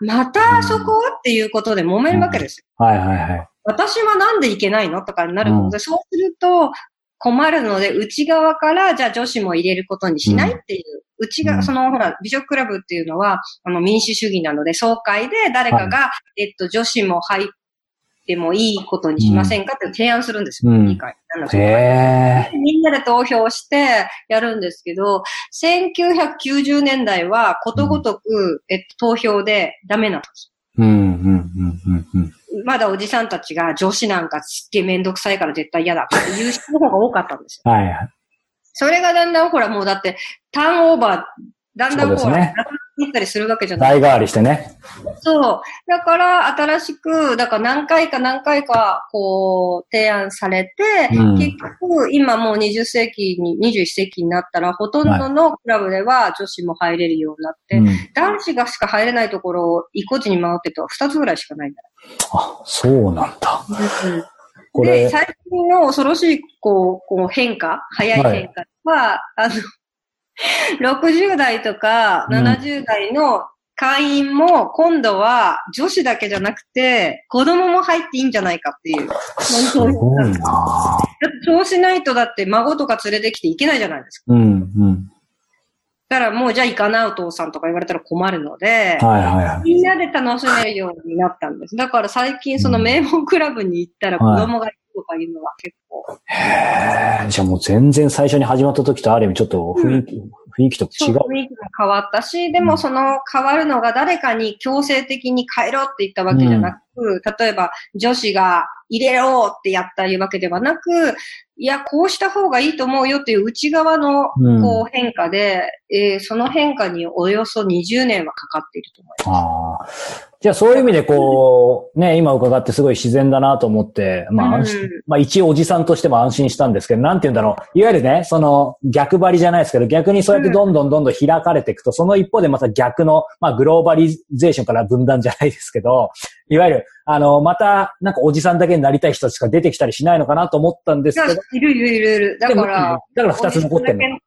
またそこ？っていうことで揉めるわけですよ。はいはいはい。私はなんでいけないのとかになるの？で、そうすると困るので、内側からじゃあ女子も入れることにしないっていう。内側、うんそのほら、美女クラブっていうのは、あの民主主義なので、総会で誰かが、えっと、女子も入ってもいいことにしませんかって提案するんですよ。うん議会。なのへでえ。みんなで投票してやるんですけど、1990年代はことごとく、えっと、投票でダメなんです。うん、うん、うん、うん、うん。まだおじさんたちが女子なんかすっげえめんどくさいから絶対嫌だっていう人の方が多かったんですよ。はいはい。それがだんだんほらもうだってターンオーバー、だんだんこう、ねなくなっていったりするわけじゃない。代替わりしてね。そう。だから新しく、だから何回か何回かこう提案されて、うん結局今もう20世紀に、21世紀になったらほとんどのクラブでは女子も入れるようになって、うん。男子がしか入れないところを一個地に回ってると2つぐらいしかないんだ。あ、そうなんだ。こで、れ、最近の恐ろしい、こう、こう変化、早い変化は、あの、60代とかうん70代の会員も今度は女子だけじゃなくて子供も入っていいんじゃないかっていう。すごいなそうしないとだって孫とか連れてきていけないじゃないですか。うん、うん。だからもうじゃあ行かないお父さんとか言われたら困るので、はいはいはい。みんなで楽しめるようになったんです。だから最近その名門クラブに行ったら子供がいるとかいうのは結構、へえ。じゃあもう全然最初に始まった時とある意味ちょっと雰囲気、雰囲気と違う。雰囲気も変わったし、でもその変わるのが誰かに強制的に変えろって言ったわけじゃなく、例えば女子が入れろってやったりわけではなく、いや、こうした方がいいと思うよっていう内側のうんこう変化で、えーその変化におよそ20年はかかっていると思います。じゃあそういう意味でこう、ね、今伺ってすごい自然だなと思って、まあ安心、うんまあ一おじさんとしても安心したんですけど、なんて言うんだろう。いわゆるね、その逆張りじゃないですけど、逆にそうやってどんどんどんどん開かれていくと、その一方でまた逆の、まあグローバリゼーションから分断じゃないですけど、いわゆる、あの、また、なんかおじさんだけになりたい人たちが出てきたりしないのかなと思ったんですけど、いるいるいるいる。だから、だから二つ残ってるの。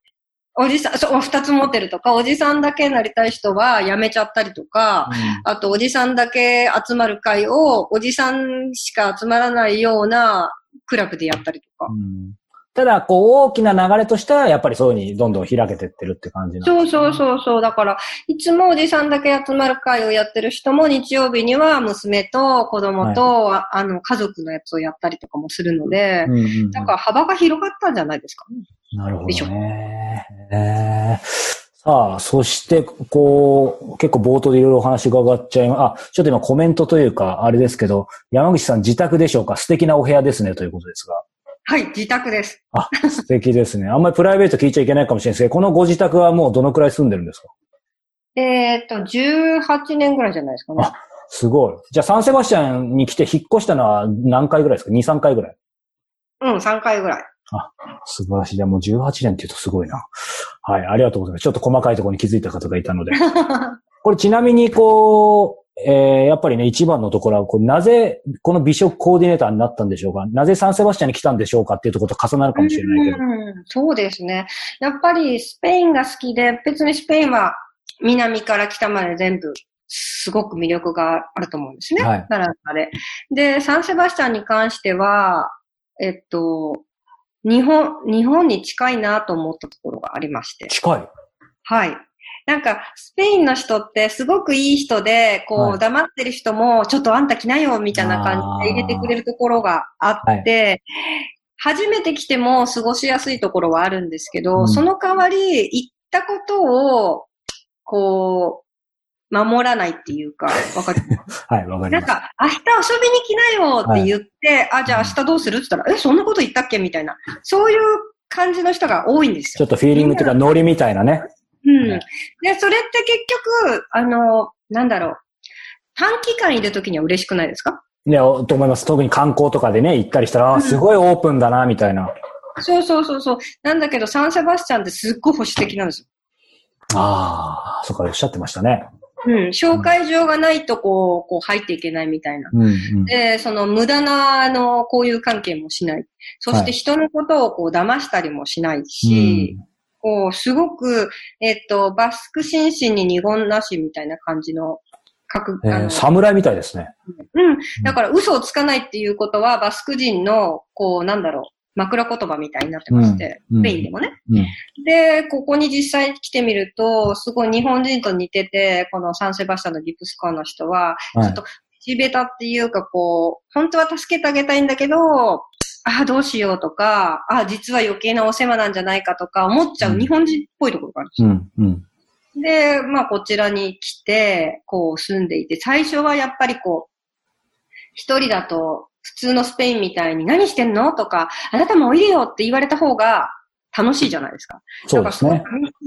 おじさん、そう、二つ持ってるとか、おじさんだけになりたい人は辞めちゃったりとか、あと、おじさんだけ集まる会を、おじさんしか集まらないようなクラブでやったりとか。うんただ、こう、大きな流れとしては、やっぱりそういうふうにどんどん開けてってるって感じなんそうですねそうそうそう。だから、いつもおじさんだけ集まる会をやってる人も、日曜日には娘と子供と、ああの、家族のやつをやったりとかもするので、うんうんうんだから幅が広がったんじゃないですか？ね。なるほどね。えーさあ、そして、こう、結構冒頭でいろいろお話伺っちゃいま、あ、ちょっと今コメントというか、あれですけど、山口さん自宅でしょうか？素敵なお部屋ですね、ということですが。はい、自宅です。あ、素敵ですね。あんまりプライベート聞いちゃいけないかもしれないですけど、このご自宅はもうどのくらい住んでるんですか？えっと、18年ぐらいじゃないですかねあ。すごい。じゃあ、サンセバスチャンに来て引っ越したのは何回ぐらいですか ?2、3回ぐらい。うん、3回ぐらい。素晴らしい。じゃあもう18年って言うとすごいな。はい、ありがとうございます。ちょっと細かいところに気づいた方がいたので。これちなみにこう、えー、やっぱりね、一番のところは、こうなぜ、この美食コーディネーターになったんでしょうか？なぜサンセバスチャンに来たんでしょうかっていうところと重なるかもしれないけど。うんそうですね。やっぱりスペインが好きで、別にスペインは南から北まで全部すごく魅力があると思うんですね。はいならで。で、サンセバスチャンに関しては、えっと、日本、日本に近いなと思ったところがありまして。近い。はい。なんか、スペインの人ってすごくいい人で、こう、はい黙ってる人も、ちょっとあんた来なよ、みたいな感じで入れてくれるところがあって、初めて来ても過ごしやすいところはあるんですけど、うんその代わり、行ったことを、こう、守らないっていうか、わかる？はい、わかります。なんか、明日遊びに来なよって言って、あ、じゃあ明日どうする？って言ったら、え、そんなこと言ったっけ？みたいな。そういう感じの人が多いんですよ。ちょっとフィーリングというかノリみたいなね。うん。はいで、それって結局、あの、なんだろう。短期間いるときには嬉しくないですか？ね、おと思います。特に観光とかでね、行ったりしたら、あすごいオープンだな、みたいな。そうそうそうそう。なんだけど、サンセバスチャンってすっごい保守的なんですよ。ああ、そっか、おっしゃってましたね。うん、紹介状がないとこう、こう入っていけないみたいな。うんうん。で、その無駄な、あの、交友関係もしない。そしはいて人のことをこう騙したりもしないし、こう、すごく、えっと、バスク紳士に二言なしみたいな感じの、各、えー侍みたいですね。うん。だから嘘をつかないっていうことは、バスク人の、こう、なんだろう、枕言葉みたいになってまして、うんスペインでもね。うん。で、ここに実際来てみると、すごい日本人と似てて、このサンセバスチャンのギプスコアの人は、はいちょっと、地べたっていうか、こう、本当は助けてあげたいんだけど、ああ、どうしようとか、ああ、実は余計なお世話なんじゃないかとか思っちゃう日本人っぽいところがあるんですよ。うん。うん。で、まあ、こちらに来て、こう、住んでいて、最初はやっぱりこう、一人だと、普通のスペインみたいに何してんの？とか、あなたもおいでよって言われた方が楽しいじゃないですか。そうですね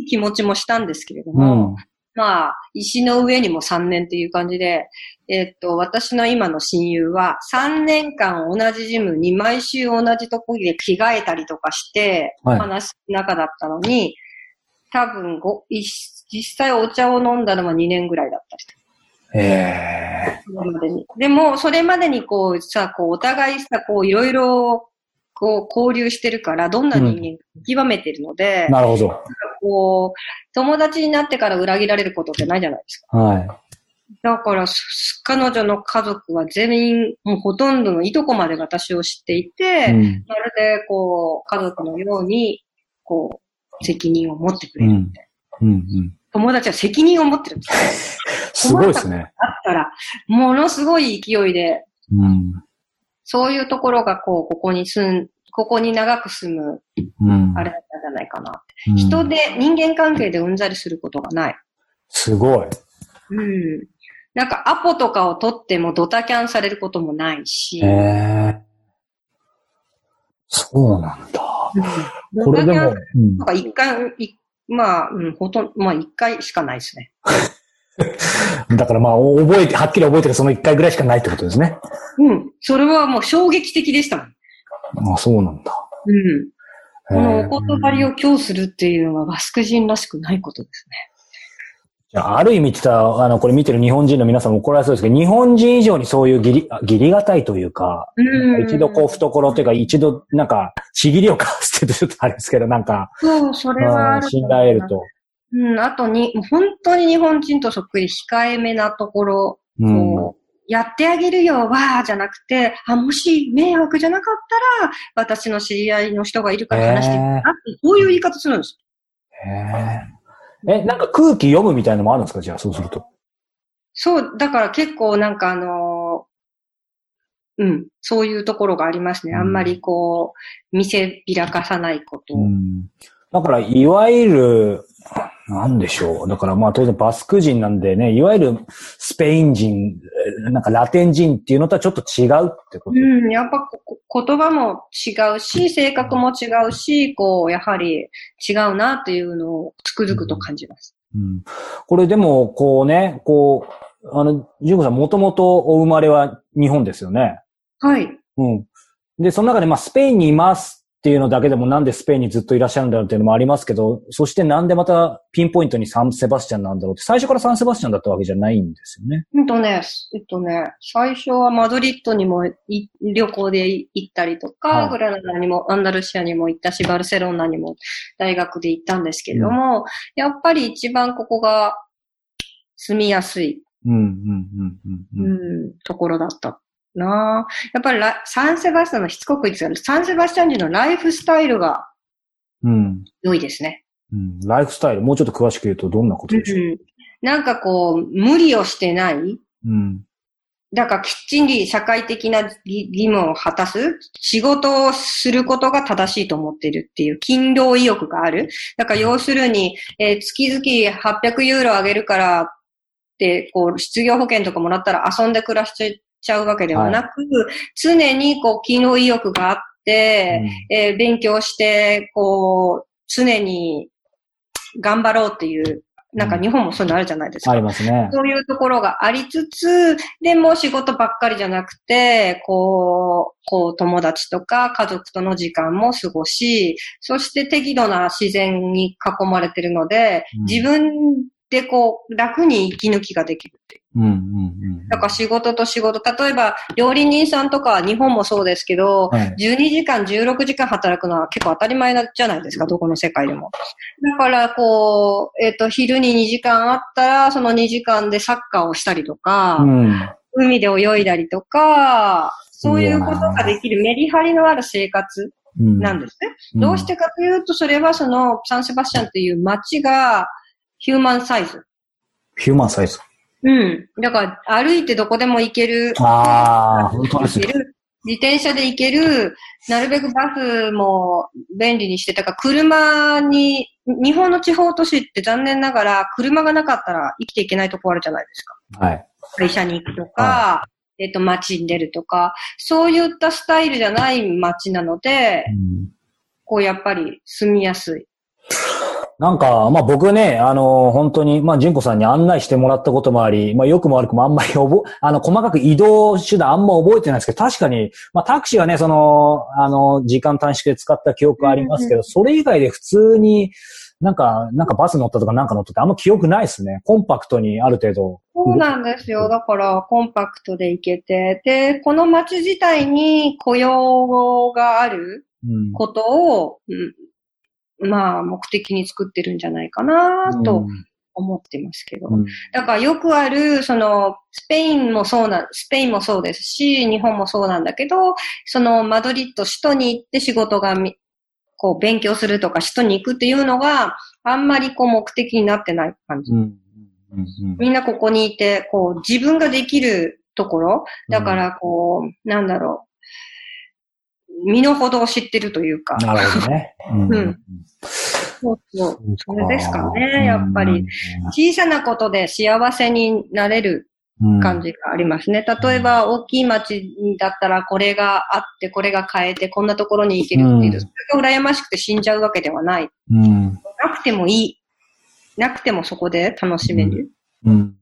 気持ちもしたんですけれどうも、ん。まあ、石の上にも3年っていう感じで、えっと、私の今の親友は3年間同じジムに毎週同じところで着替えたりとかして、はい話す中だったのに、多分ご、い実際お茶を飲んだのは2年ぐらいだったりとかえそれまでに。でも、それまでにこうさ、こう、お互いさ、こう、いろいろ、こう、交流してるから、どんな人間か見極めてるのでー、、なるほど。こう、友達になってから裏切られることってないじゃないですか。はい。だから、す彼女の家族は全員、もうほとんどのいとこまで私を知っていて、うん。まるで、こう、家族のように、こう、責任を持ってくれるみたいな。うん。うん。友達は責任を持ってるんですよ。すごいですね。あったら、ものすごい勢いで、うん。そういうところが、こう、ここに住ん、ここに長く住む、うん。あれだったんじゃないかな。うん人で、人間関係でうんざりすることがない。すごい。うん。なんか、アポとかを取ってもドタキャンされることもないし、ええそうなんだ。うんこれでも、なんか一回、いまあ、うん、ほとんど、まあ一回しかないですね。だからまあ、覚えて、はっきり覚えてるその一回ぐらいしかないってことですね。うん。それはもう衝撃的でしたもん。あそうなんだ。うん。こへのーお言葉りを強するっていうのはバスク人らしくないことですね。じゃあ、ある意味って言ったら、あの、これ見てる日本人の皆さんも怒られそうですけど、日本人以上にそういう義理、あ義理がたいというか、うん。一度こう懐というか、一度なんか、ちぎりを交わすってちょっとあれですけど、なんか、そう、それは信頼得ると。うん、あとに、本当に日本人とそっくり控えめなところ、うん。やってあげるよ、わーじゃなくて、あ、もし迷惑じゃなかったら、私の知り合いの人がいるから話してみたって、こういう言い方するんです。へえ。え、なんか空気読むみたいなのもあるんですか？じゃあ、そうすると。そう、だから結構なんかあのーうん、そういうところがありますね。うんあんまりこう、見せびらかさないこと。うん。だから、いわゆる、なんでしょう。だからまあ当然バスク人なんでね、いわゆるスペイン人、えなんかラテン人っていうのとはちょっと違うってこと。うん、やっぱ言葉も違うし、性格も違うし、こう、やはり違うなっていうのをつくづくと感じます。うんこれでも、こうね、こう、あの、ジュンコさんもともとお生まれは日本ですよね。はい。うん。で、その中でまあスペインにいますっていうのだけでもなんでスペインにずっといらっしゃるんだろうっていうのもありますけど、そしてなんでまたピンポイントにサンセバスチャンなんだろうって、最初からサンセバスチャンだったわけじゃないんですよね。うんとね、えっとね、最初はマドリッドにもい旅行で行ったりとか、はいグラナダにも、アンダルシアにも行ったし、バルセロナにも大学で行ったんですけれども、やっぱり一番ここが住みやすい、うん、うん、うん、うん。ううんん、ところだったなやっぱりラサンセバスチャンのしつこく言ってたけど、サンセバスチャン人のライフスタイルがうん。良いですね。うん。ライフスタイル、もうちょっと詳しく言うとどんなことでしょう、うんなんかこう、無理をしてないうん、だからきっちり社会的な義義務を果たす仕事をすることが正しいと思っているっていう勤労意欲がある。だから要するに、えー月々800ユーロあげるからって、こう、失業保険とかもらったら遊んで暮らしちゃうわけではなく、常にこう、勤労意欲があって、えー勉強して、こう、常に頑張ろうっていう、なんか日本もそういうのあるじゃないですか。ありますね。そういうところがありつつ、でも仕事ばっかりじゃなくて、こう、こう友達とか家族との時間も過ごし、そして適度な自然に囲まれてるので、うん自分で、こう、楽に息抜きができるっていう。うんうんうん。だから仕事と仕事、例えば料理人さんとか日本もそうですけど、はい12時間、16時間働くのは結構当たり前じゃないですか、どこの世界でも。だから、こう、えっ、と、昼に2時間あったら、その2時間でサッカーをしたりとか、うん。海で泳いだりとか、そういうことができるメリハリのある生活うん。なんですね。どうしてかというと、それはそのサンセバスチャンという街がヒューマンサイズ。ヒューマンサイズ。うん。だから歩いてどこでも行ける。ああ、本当ですね自転車で行ける。なるべくバスも便利にしてたから、車に、日本の地方都市って残念ながら車がなかったら生きていけないとこあるじゃないですか。はい。会社に行くとか、えっと、街に出るとか、そういったスタイルじゃない街なので、うんこうやっぱり住みやすい。なんか、まあ僕ね、あの、本当に、まあ純子さんに案内してもらったこともあり、まあ良くも悪くもあんまり 覚え、あの、細かく移動手段あんま覚えてないんですけど、確かに、まあタクシーはね、その、あの、時間短縮で使った記憶ありますけど、それ以外で普通に、なんか、なんかバス乗ったとかなんか乗ったってあんま記憶ないですね。コンパクトにある程度。そうなんですよ。だから、コンパクトで行けて、で、この街自体に雇用があるうん。ことを、うんまあ、目的に作ってるんじゃないかなと思ってますけど。うん。だからよくある、その、スペインもそうな、スペインもそうですし、日本もそうなんだけど、そのマドリッド、首都に行って仕事がみ、こう、勉強するとか、首都に行くっていうのがあんまりこう、目的になってない感じ。うん。うん。うん。みんなここにいて、こう、自分ができるところ、だからこう、なんだろう、身の程を知ってるというか、なるほどね。うんうんそうそう。それですかね、やっぱり。小さなことで幸せになれるうん感じがありますね。例えば、大きい町だったら、これがあって、これが変えて、こんなところに行けるっていうそれが羨ましくて死んじゃうわけではない。うん。なくてもいい。なくてもそこで楽しめる。うん。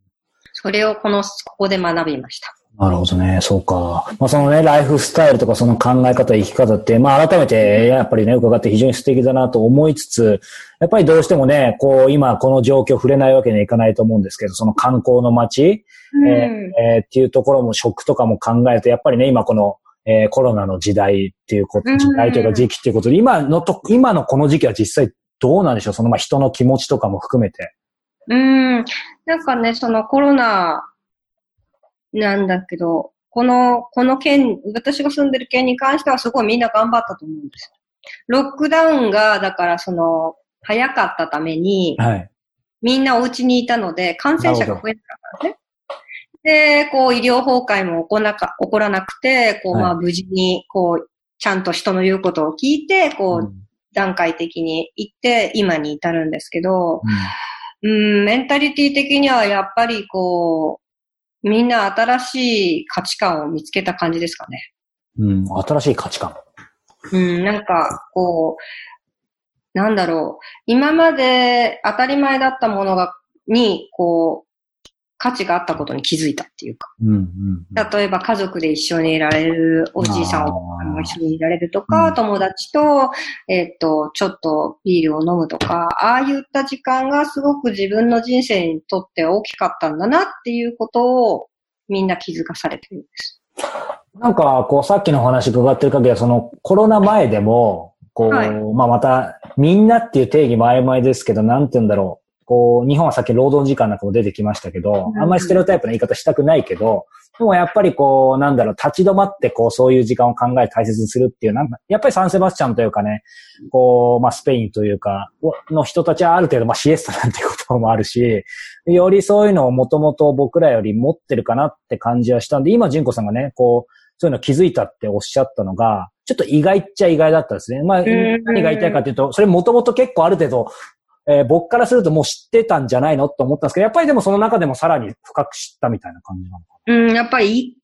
それをこの、ここで学びました。なるほどね。そうか。まあそのね、ライフスタイルとかその考え方、生き方って、まあ改めてやっぱりね、伺って非常に素敵だなと思いつつ、やっぱりどうしてもね、こう今この状況触れないわけにはいかないと思うんですけど、その観光の街、うんえーえーっていうところも食とかも考えると、やっぱりね、今この、えーコロナの時代っていうこと、うん時代というか時期っていうことで、今のと、今のこの時期は実際どうなんでしょう？そのまあ人の気持ちとかも含めて。うん。なんかね、そのコロナなんだけど、この、この県、私が住んでる県に関してはすごいみんな頑張ったと思うんです。ロックダウンが、だからその、早かったために、はい。みんなお家にいたので、感染者が増えなかったんですね。で、こう、医療崩壊も起こなか起こらなくて、こう、はいまあ、無事に、こう、ちゃんと人の言うことを聞いて、こう、段階的に行って、今に至るんですけど、うん、メンタリティ的にはやっぱりこう、みんな新しい価値観を見つけた感じですかね。うん。うん。新しい価値観。うん、なんか、こう、なんだろう。今まで当たり前だったものが、に、こう、価値があったことに気づいたっていうか。うん。うん。例えば家族で一緒にいられる、おじいさん、あーおばあさんも一緒にいられるとか、うん友達と、えっと、ちょっとビールを飲むとか、ああいった時間がすごく自分の人生にとって大きかったんだなっていうことをみんな気づかされてるんです。なんか、こう、さっきのお話伺ってる限りは、その、コロナ前でも、こう、はいまあ、また、みんなっていう定義も曖昧ですけど、なんて言うんだろう。こう、日本はさっき労働時間なんかも出てきましたけど、うんあんまりステレオタイプな言い方したくないけど、でもやっぱりこう、なんだろう、立ち止まってこう、そういう時間を考え大切にするっていう、なんか、やっぱりサンセバスチャンというかね、こう、まあ、スペインというか、の人たちはある程度、まあ、シエスタなんていうこともあるし、よりそういうのをもともと僕らより持ってるかなって感じはしたんで、今、純子さんがね、こう、そういうの気づいたっておっしゃったのが、ちょっと意外っちゃ意外だったですね。まあ、ん何が言いたいかというと、それもともと結構ある程度、えー僕からするともう知ってたんじゃないのと思ったんですけど、やっぱりでもその中でもさらに深く知ったみたいな感じなのかうん、やっぱりい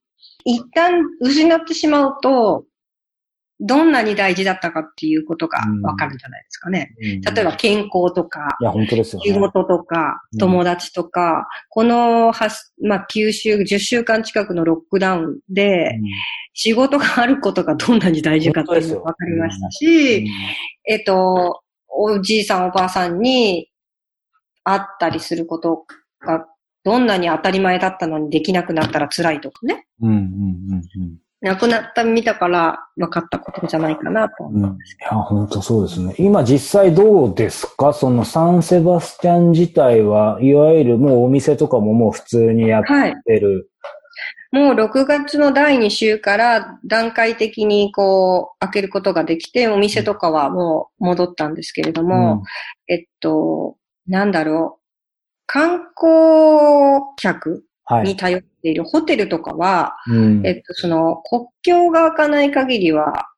一旦失ってしまうと、どんなに大事だったかっていうことがわかるんじゃないですかね。な。例えば健康とか、いや、本当ですよね。仕事とかうん、友達とか、このまあ、9週、10週間近くのロックダウンで、仕事があることがどんなに大事かっていうのが分かりましたし、えっと、おじいさんおばあさんに、あったりすることが、どんなに当たり前だったのにできなくなったら辛いとかね。うんうんうんうん。亡くなった見たから分かったことじゃないかなとうん、い思うんですけや、本当そうですね。今実際どうですか？そのサンセバスチャン自体は、いわゆるもうお店とかももう普通にやっど。はい。もう6月の第2週から段階的にこう開けることができて、お店とかはもう戻ったんですけれども、えっと、なんだろう。観光客はい。に頼っているホテルとかは、うんえっと、その国境が開かない限りは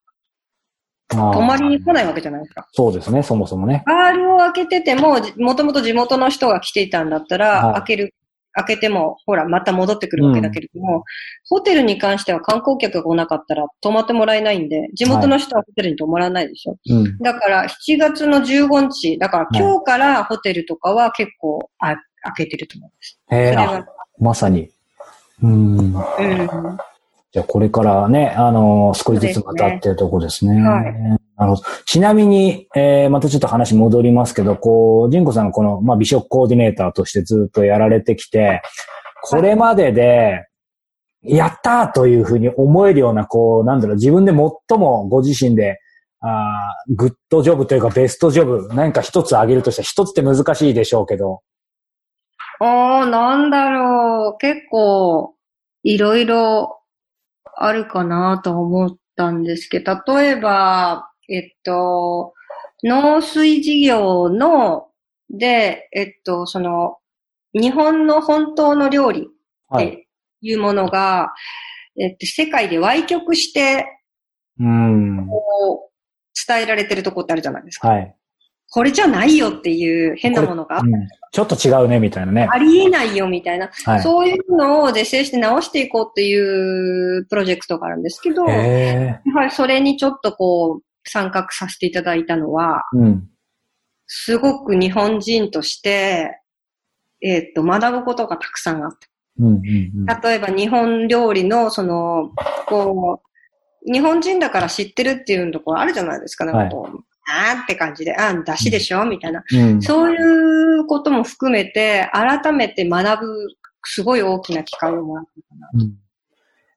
泊まりに来ないわけじゃないですか。そうですね、そもそもね。バールを開けてても、じもともと地元の人が来ていたんだったら、はい開ける、開けても、ほら、また戻ってくるわけだけれども、ホテルに関しては観光客が来なかったら泊まってもらえないんで、地元の人はホテルに泊まらないでしょ。うん。だから、7月の15日、だから今日からホテルとかは結構あ開けてると思います。へえ、まさに。うん。うん。じゃあこれからね、あの少しずつまたっていうとこですね。はいなるほど。ちなみに、えー、またちょっと話戻りますけど、こう、ジンコさんがこの、まあ、美食コーディネーターとしてずっとやられてきて、これまでで、やったーというふうに思えるような、こう、なんだろう、自分で最もご自身で、あーグッドジョブというかベストジョブ、何か一つ挙げるとしたら、一つって難しいでしょうけど、ああ、なんだろう。結構、いろいろあるかなと思ったんですけど、例えば、えっと、農水事業の、で、えっと、その、日本の本当の料理っはい。ていうものが、えっと、世界で歪曲して、うん。伝えられてるとこってあるじゃないですか。はい。これじゃないよっていう変なものがうんちょっと違うね、みたいなね。ありえないよみたいな、はい。そういうのを是正して直していこうっていうプロジェクトがあるんですけど、はりそれにちょっとこう、参画させていただいたのは、ーうん。すごく日本人として、えっと、学ぶことがたくさんあった。うんうんうん。例えば日本料理の、その、こう、日本人だから知ってるっていうところあるじゃないですか。なんかこう、あーって感じで、あー、出汁でしょ？みたいな。うんそういうことも含めて、改めて学ぶ、すごい大きな機会をもらったかな。うん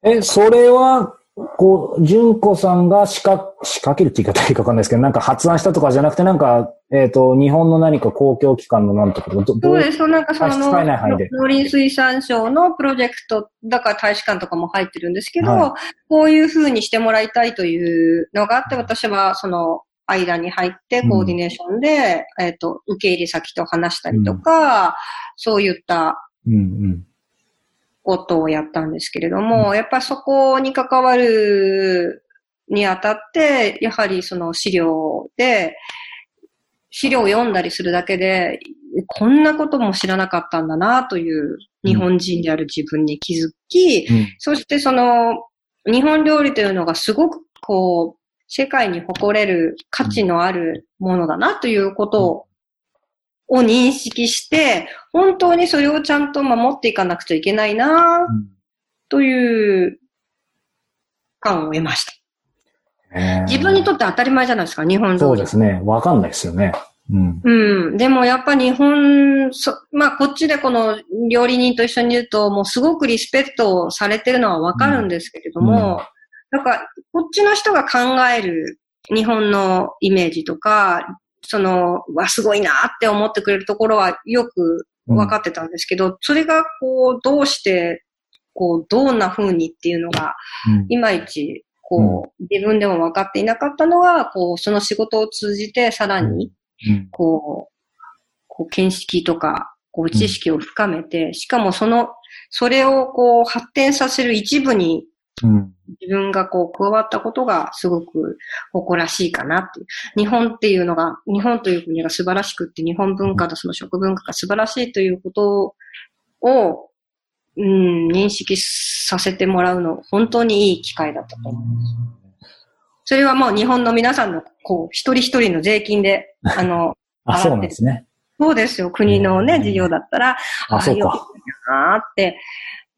え、それは、こう、純子さんが仕掛、仕掛けるって言い方いいかわかんないですけど、なんか発案したとかじゃなくて、なんか、えっ、と、日本の何か公共機関のなんとか、そうです。そうなんかその、農林水産省のプロジェクト、だから大使館とかも入ってるんですけど、はこういうふうにしてもらいたいというのがあって、私はその間に入ってコーディネーションで、えっ、と、受け入れ先と話したりとか、そういったうんうん。ことをやったんですけれども、やっぱりそこに関わるにあたって、やはりその資料で、資料を読んだりするだけで、こんなことも知らなかったんだなという日本人である自分に気づき、うん。そしてその日本料理というのがすごくこう、世界に誇れる価値のあるものだなということを、を認識して、本当にそれをちゃんと守っていかなくちゃいけないなという感を得ました。えー自分にとって当たり前じゃないですか、日本料理そうで。すね。わかんないですよね。うん。うん。でもやっぱ日本、そまあこっちでこの料理人と一緒にいると、もうすごくリスペクトされてるのはわかるんですけれども、なんかこっちの人が考える日本のイメージとか、その、わ、すごいなって思ってくれるところはよく分かってたんですけど、それがこう、どうして、こう、どんな風にっていうのが、うん。いまいち、こう、自分でも分かっていなかったのは、こう、その仕事を通じてさらに、うん。こう、こう、見識とか、こう、知識を深めて、しかもその、それをこう、発展させる一部にうん。自分がこう、加わったことがすごく誇らしいかなっていう。日本っていうのが、日本という国が素晴らしくって、日本文化とその食文化が素晴らしいということを、うん、認識させてもらうの、本当にいい機会だったと思う。それはもう日本の皆さんの、こう、一人一人の税金で、あの、あ、そうなんですね。そうですよ。国のね、うん事業だったら、あ、そうか。あーって、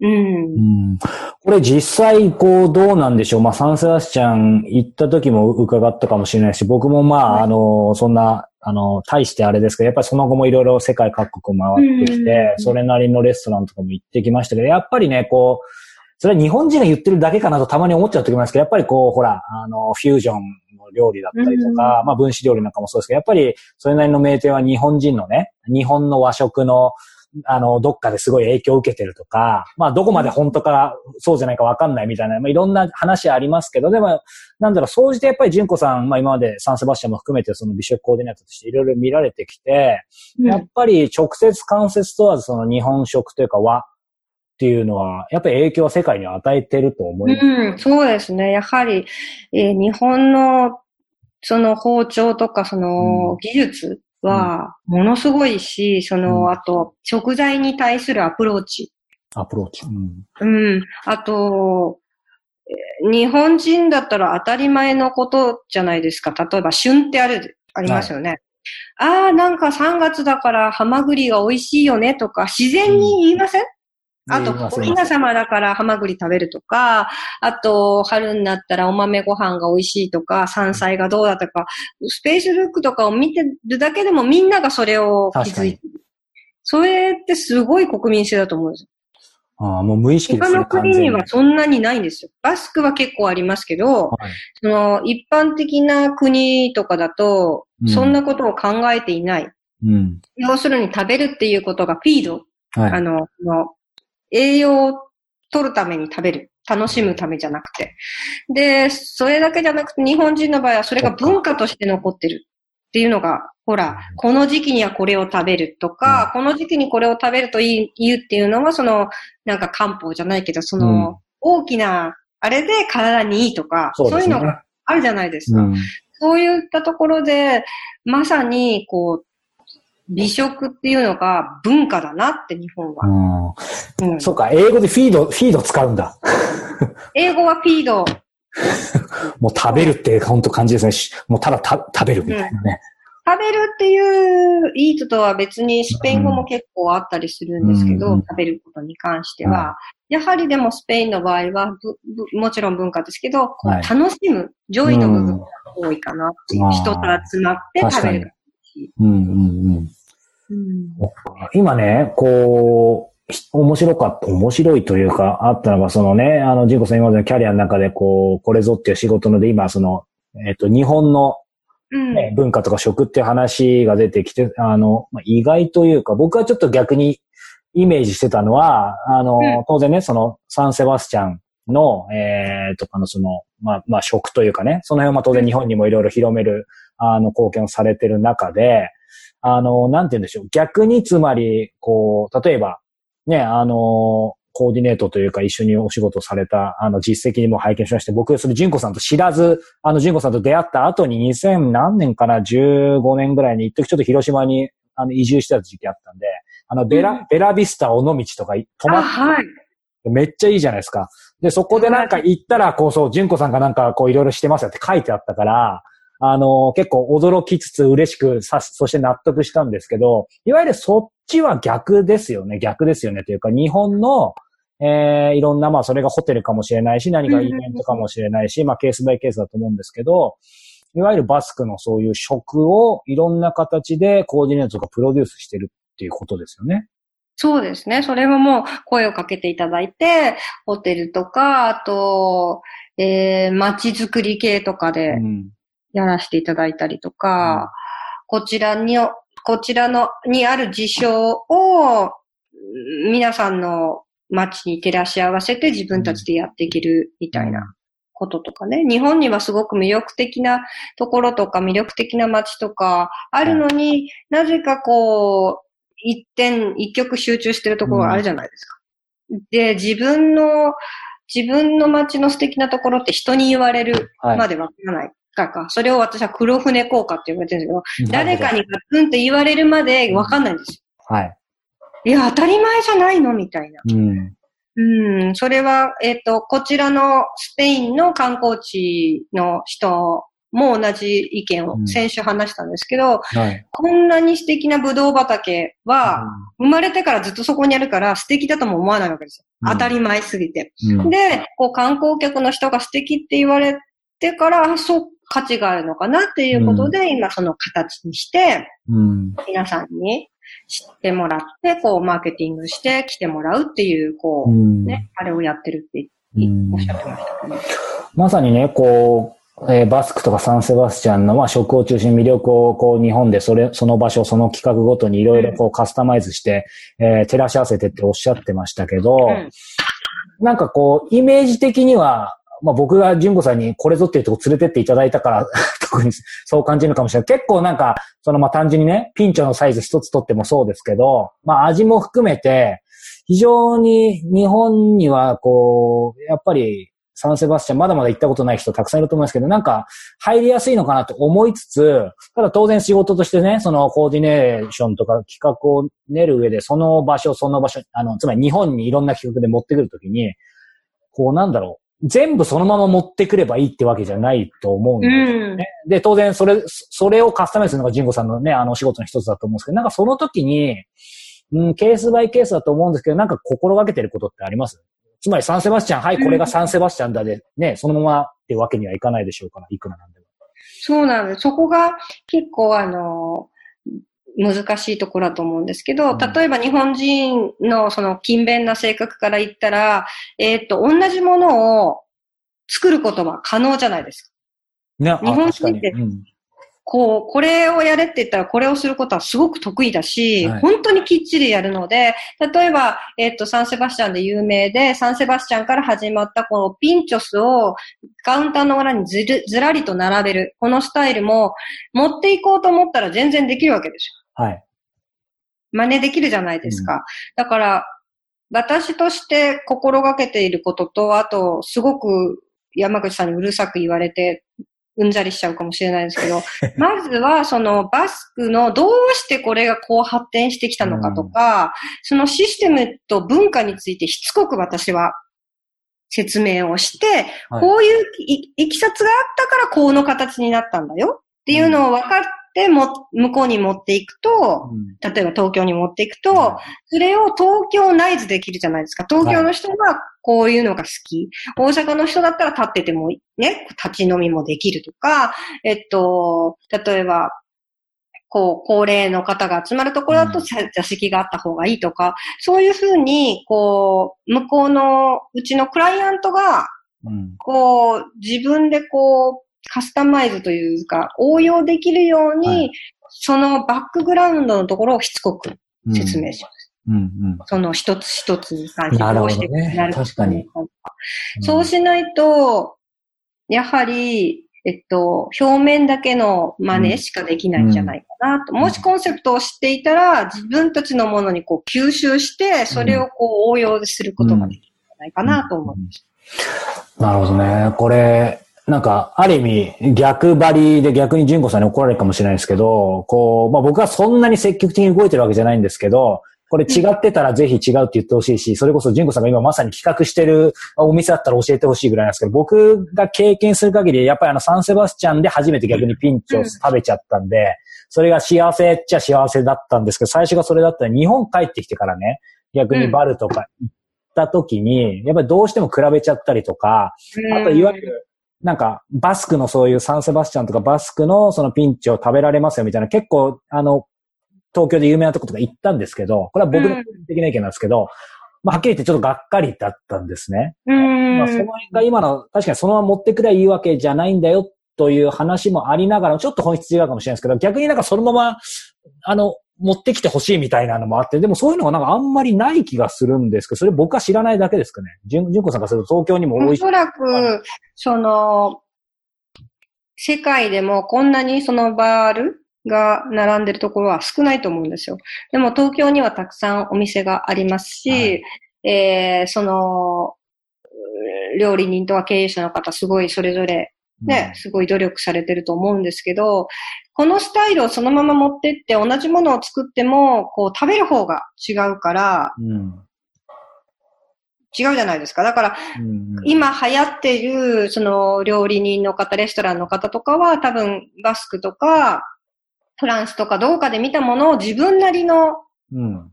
うんう。んこれ実際、こう、どうなんでしょう。まあ、サンセバスチャン行った時も伺ったかもしれないし、僕もまあ、あの、そんな、あの、大してあれですけど、やっぱりその後もいろいろ世界各国回ってきて、それなりのレストランとかも行ってきましたけど、やっぱりね、こう、それは日本人が言ってるだけかなとたまに思っちゃう時もありますけど、やっぱりこう、ほら、あの、フュージョンの料理だったりとか、まあ分子料理なんかもそうですけど、やっぱりそれなりの名店は日本人のね、日本の和食の、あの、どっかですごい影響を受けてるとか、まあどこまで本当かそうじゃないかわかんないみたいな、まあいろんな話ありますけど、でも、なんだろう、総じてやっぱり純子さん、まあ今までサンセバスチャンも含めてその美食コーディネーターとしていろいろ見られてきて、やっぱり直接間接問わずその日本食というか和っていうのは、やっぱり影響は世界に与えてると思います。うん、そうですね。やはり、えー、日本のその包丁とかその技術はものすごいし、その、あと食材に対するアプローチ。アプローチ。うん。うん。あと、日本人だったら当たり前のことじゃないですか。例えば、旬ってある、ありますよね。はい、ああ、なんか3月だからハマグリが美味しいよねとか、自然に言いません、うん？あと、おひな様だからハマグリ食べるとか、あと、春になったらお豆ご飯が美味しいとか、山菜がどうだとか、スペースルックとかを見てるだけでもみんながそれを気づいてる。それってすごい国民性だと思うんですよ。ああ、もう無意識ですね。他の国にはそんなにないんですよ。バスクは結構ありますけど、はい、その一般的な国とかだと、そんなことを考えていない。うん、要するに食べるっていうことがフィード、はい、あの、の栄養を取るために食べる。楽しむためじゃなくて。で、それだけじゃなくて日本人の場合はそれが文化として残ってるっていうのが、ほら、この時期にはこれを食べるとか、この時期にこれを食べるといい、言うっていうのは、その、なんか漢方じゃないけど、その、大きな、あれで体にいいとか、そういうのがあるじゃないですか。そういったところで、まさに、こう、美食っていうのが文化だなって日本は。うん、そうか、英語でフィード、フィード使うんだ。英語はフィード。もう食べるって本当感じですね。もうただた食べるみたいなね、うん、食べるっていうイートとは別にスペイン語も結構あったりするんですけど、うん、食べることに関しては、やはりでもスペインの場合はもちろん文化ですけど、はい、楽しむ、上位の部分が多いかなっていう、人と集まって食べる。うんうんうんうん、今ね、こう、面白かった、面白いというか、あったのが、そのね、あの、ジンコさん今までのキャリアの中で、こう、これぞっていう仕事ので、今、その、えっ、と、日本の、ね、うん、文化とか食っていう話が出てきて、あの、まあ、意外というか、僕はちょっと逆にイメージしてたのは、あの、うん、当然ね、その、サンセバスチャンの、えー、とかのその、まあ、まあ、食というかね、その辺はまあ当然日本にもいろいろ広める、あの、貢献をされてる中で、あの、なんて言うんでしょう。逆につまり、こう、例えば、ね、あの、コーディネートというか一緒にお仕事された、あの、実績にも拝見しまして、僕、それ、純子さんと知らず、あの、純子さんと出会った後に2000何年かな、15年ぐらいに一時ちょっと広島に、あの、移住してた時期あったんで、あの、ベラ、うん、ベラビスタ尾道とか泊まって、はい、めっちゃいいじゃないですか。で、そこでなんか行ったら、こう、そう、純子さんがなんかこういろいろしてますよって書いてあったから、あの、結構驚きつつ嬉しくさ、そして納得したんですけど、いわゆるそっちは逆ですよね。逆ですよね。というか、日本の、えー、いろんな、まあ、それがホテルかもしれないし、何かイベントかもしれないし、まあ、ケースバイケースだと思うんですけど、いわゆるバスクのそういう食をいろんな形でコーディネートとかプロデュースしてるっていうことですよね。そうですね。それももう声をかけていただいて、ホテルとか、あと、えー、街づくり系とかで、やらせていただいたりとか、こちらに、こちらの、にある事象を、皆さんの街に照らし合わせて自分たちでやっていけるみたいなこととかね。日本にはすごく魅力的なところとか魅力的な街とかあるのに、なぜかこう、一点、一曲集中してるところがあるじゃないですか。で、自分の、自分の街の素敵なところって人に言われるまでわからない。かか、それを私は黒船効果って言われてるんですけど、誰かにガツンって言われるまでわかんないんですよ。はい。いや、当たり前じゃないのみたいな。うん。うん、それは、えっ、ー、と、こちらのスペインの観光地の人も同じ意見を先週話したんですけど、うんはい、こんなに素敵なブドウ畑は、生まれてからずっとそこにあるから素敵だとも思わないわけですよ。うん、当たり前すぎて。うん、で、こう観光客の人が素敵って言われてから、そ、価値があるのかなっていうことで、今その形にして、うん。皆さんに知ってもらって、こう、マーケティングして来てもらうっていう、こう、うん。ね、あれをやってるってうんおっしゃってましたね。まさにね、こう、えーバスクとかサンセバスチャンの、まあ、食を中心に魅力を、こう、日本でそれ、その場所、その企画ごとにいろいろこうカスタマイズして、えー照らし合わせてっておっしゃってましたけど、うんなんかこう、イメージ的には、まあ僕が純子さんにこれぞっていうとこ連れてっていただいたから、特にそう感じるかもしれない。結構なんか、そのまあ単純にね、ピンチョのサイズ一つ取ってもそうですけど、まあ味も含めて、非常に日本にはこう、やっぱりサンセバスチャンまだまだ行ったことない人たくさんいると思いますけど、なんか入りやすいのかなと思いつつ、ただ当然仕事としてね、そのコーディネーションとか企画を練る上で、その場所、その場所、あの、つまり日本にいろんな企画で持ってくるときに、こうなんだろう、全部そのまま持ってくればいいってわけじゃないと思うんですよね。で、当然それ、それをカスタマイズするのがジンゴさんのね、あのお仕事の一つだと思うんですけど、なんかその時に、うん、ケースバイケースだと思うんですけど、なんか心がけてることってあります？つまりサンセバスチャン、はい、これがサンセバスチャンだで、ね、そのままってわけにはいかないでしょうから、いくらなんでも。そうなんです。そこが結構あの、難しいところだと思うんですけど、うん例えば日本人のその勤勉な性格から言ったら、えーっと、同じものを作ることは可能じゃないですか。日本人ってうんこう、これをやれって言ったらこれをすることはすごく得意だし、はい本当にきっちりやるので、例えば、えっ、と、サンセバスチャンで有名で、サンセバスチャンから始まったこのピンチョスをカウンターの裏にずるずらりと並べる、このスタイルも持っていこうと思ったら全然できるわけですよ。はい。真似できるじゃないですか。だから、私として心がけていることと、あと、すごく山口さんにうるさく言われて、うんざりしちゃうかもしれないですけど、まずはそのバスクのどうしてこれがこう発展してきたのかとか、そのシステムと文化についてしつこく私は説明をして、はいこういういいきさつがあったからこの形になったんだよっていうのを分かっても、向こうに持っていくと、うん。例えば東京に持っていくと、それを東京内図できるじゃないですか。東京の人はこういうのが好き。大阪の人だったら立っててもね、立ち飲みもできるとか、えっと、例えば、こう、高齢の方が集まるところだとうん。座席があった方がいいとか、そういうふうに、こう、向こうの、うちのクライアントが、うん。こう、自分でこう、カスタマイズというか、応用できるように、はい。そのバックグラウンドのところをしつこく説明します。うん。うん。その一つ一つに関してなるほどうしてなる確かに。そうしないと、やはり、えっと、表面だけの真似しかできないんじゃないかなと。うん。もしコンセプトを知っていたら、自分たちのものにこう吸収して、それをこう応用することができるんじゃないかなと思います。なるほどね。これ、なんか、ある意味、逆張りで逆に純子さんに怒られるかもしれないですけど、こう、まあ僕はそんなに積極的に動いてるわけじゃないんですけど、これ違ってたらぜひ違うって言ってほしいし、それこそ純子さんが今まさに企画してるお店だったら教えてほしいぐらいなんですけど、僕が経験する限り、やっぱりあのサンセバスチャンで初めて逆にピンチを食べちゃったんで、それが幸せっちゃ幸せだったんですけど、最初がそれだったら日本帰ってきてからね、逆にバルとか行った時に、やっぱりどうしても比べちゃったりとか、あといわゆる、なんか、バスクのそういうサンセバスチャンとかバスクのそのピンチを食べられますよみたいな、結構、あの、東京で有名なとことか行ったんですけど、これは僕の個人的な意見なんですけど、まあ、はっきり言ってちょっとがっかりだったんですね。うん。まあ、その辺が今の、確かにそのまま持ってくればいいわけじゃないんだよという話もありながら、ちょっと本質違うかもしれないですけど、逆になんかそのまま、あの、持ってきてほしいみたいなのもあって、でもそういうのがなんかあんまりない気がするんですけど、それ僕は知らないだけですかね。純純子さんがすると東京にも多いし。おそらく、その、世界でもこんなにそのバールが並んでるところは少ないと思うんですよ。でも東京にはたくさんお店がありますし、はいえーその、う料理人とか経営者の方すごいそれぞれね、すごい努力されてると思うんですけど、このスタイルをそのまま持ってって同じものを作っても、こう食べる方が違うから、うん。うん。違うじゃないですか。だから、うんうん今流行っている、その料理人の方、レストランの方とかは多分バスクとか、フランスとかどうかで見たものを自分なりのうん。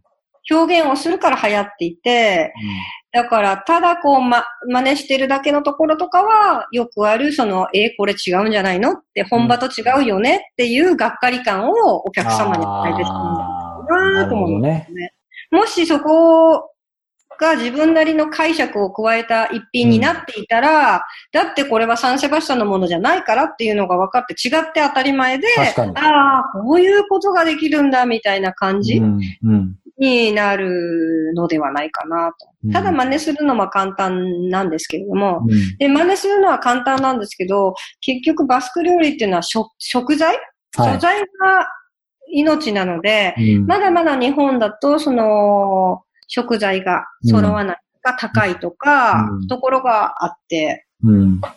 表現をするから流行っていて、だから、ただこう、ま、真似してるだけのところとかは、よくある、その、えこれ違うんじゃないのって、本場と違うよねっていうがっかり感をお客様に伝えてしまうんだろうなと思うんですね。もしそこが自分なりの解釈を加えた一品になっていたら、うん、だってこれはサンセバスチャンのものじゃないからっていうのが分かって違って当たり前で、ああ、こういうことができるんだみたいな感じ、うんうん、になるのではないかなと。ただ真似するのは簡単なんですけれども、うん、で、真似するのは簡単なんですけど、結局バスク料理っていうのは食材、はい、素材が命なので、うん、まだまだ日本だと、その、食材が揃わないが高いとか、うん、ところがあって、うん、大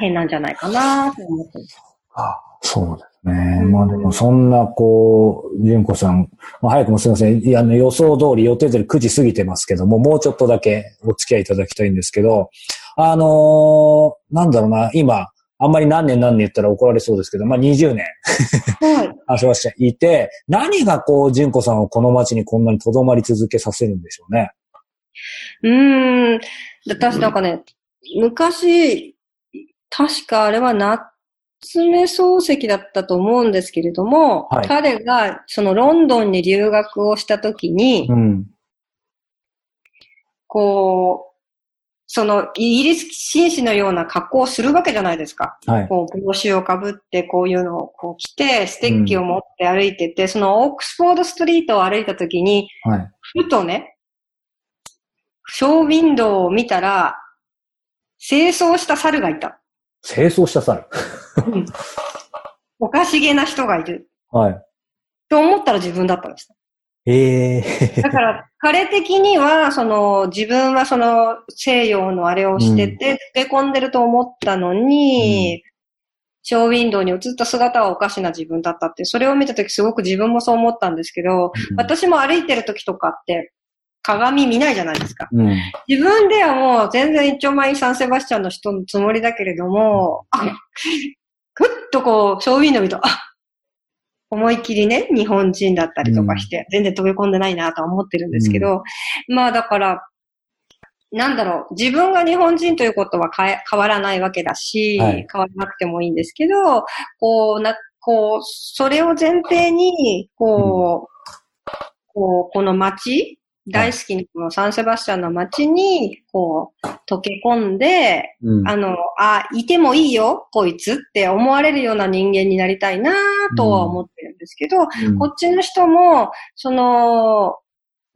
変なんじゃないかなと思ってます。あそうですね。うん、まあでもそんな、こう、純子さん、まあ早くもすいません。いや、予想通り予定通り9時過ぎてますけども、もうちょっとだけお付き合いいただきたいんですけど、あのー、なんだろうな、今、あんまり何年何年言ったら怒られそうですけど、まあ20年。はい。あしましていて、何がこう、純子さんをこの街にこんなに留まり続けさせるんでしょうね。うーん。私なんかね、昔、確かあれは夏目漱石だったと思うんですけれども、はい彼がそのロンドンに留学をしたときに、うん。こう、そのイギリス紳士のような格好をするわけじゃないですか。はい。こう、帽子をかぶって、こういうのをこう着て、ステッキを持って歩いてて、そのオックスフォードストリートを歩いたときに、はい。ふとね、ショーウィンドウを見たら、清掃した猿がいた。清掃した猿。おかしげな人がいる。はい。と思ったら自分だったんです。ええだから、彼的には、その、自分はその西洋のあれをしてて、漬け込んでると思ったのに、ショーウィンドウに映った姿はおかしな自分だったって、それを見たときすごく自分もそう思ったんですけど、私も歩いてるときとかって、鏡見ないじゃないですか。うん。自分ではもう全然一丁前にサンセバスチャンの人のつもりだけれども、あふっとこう、ショーウィンドウ見ると、あ思いっきりね、日本人だったりとかして、全然飛び込んでないなとは思ってるんですけど、まあだから、なんだろう、自分が日本人ということは変え変わらないわけだし、はい。変わらなくてもいいんですけど、こう、な、こう、それを前提に、こう、こう、この街、大好きなこのサンセバスチャンの街に、こう、溶け込んで、うん。あの、あ、いてもいいよ、こいつって思われるような人間になりたいなとは思ってですけど、うん。こっちの人も、その、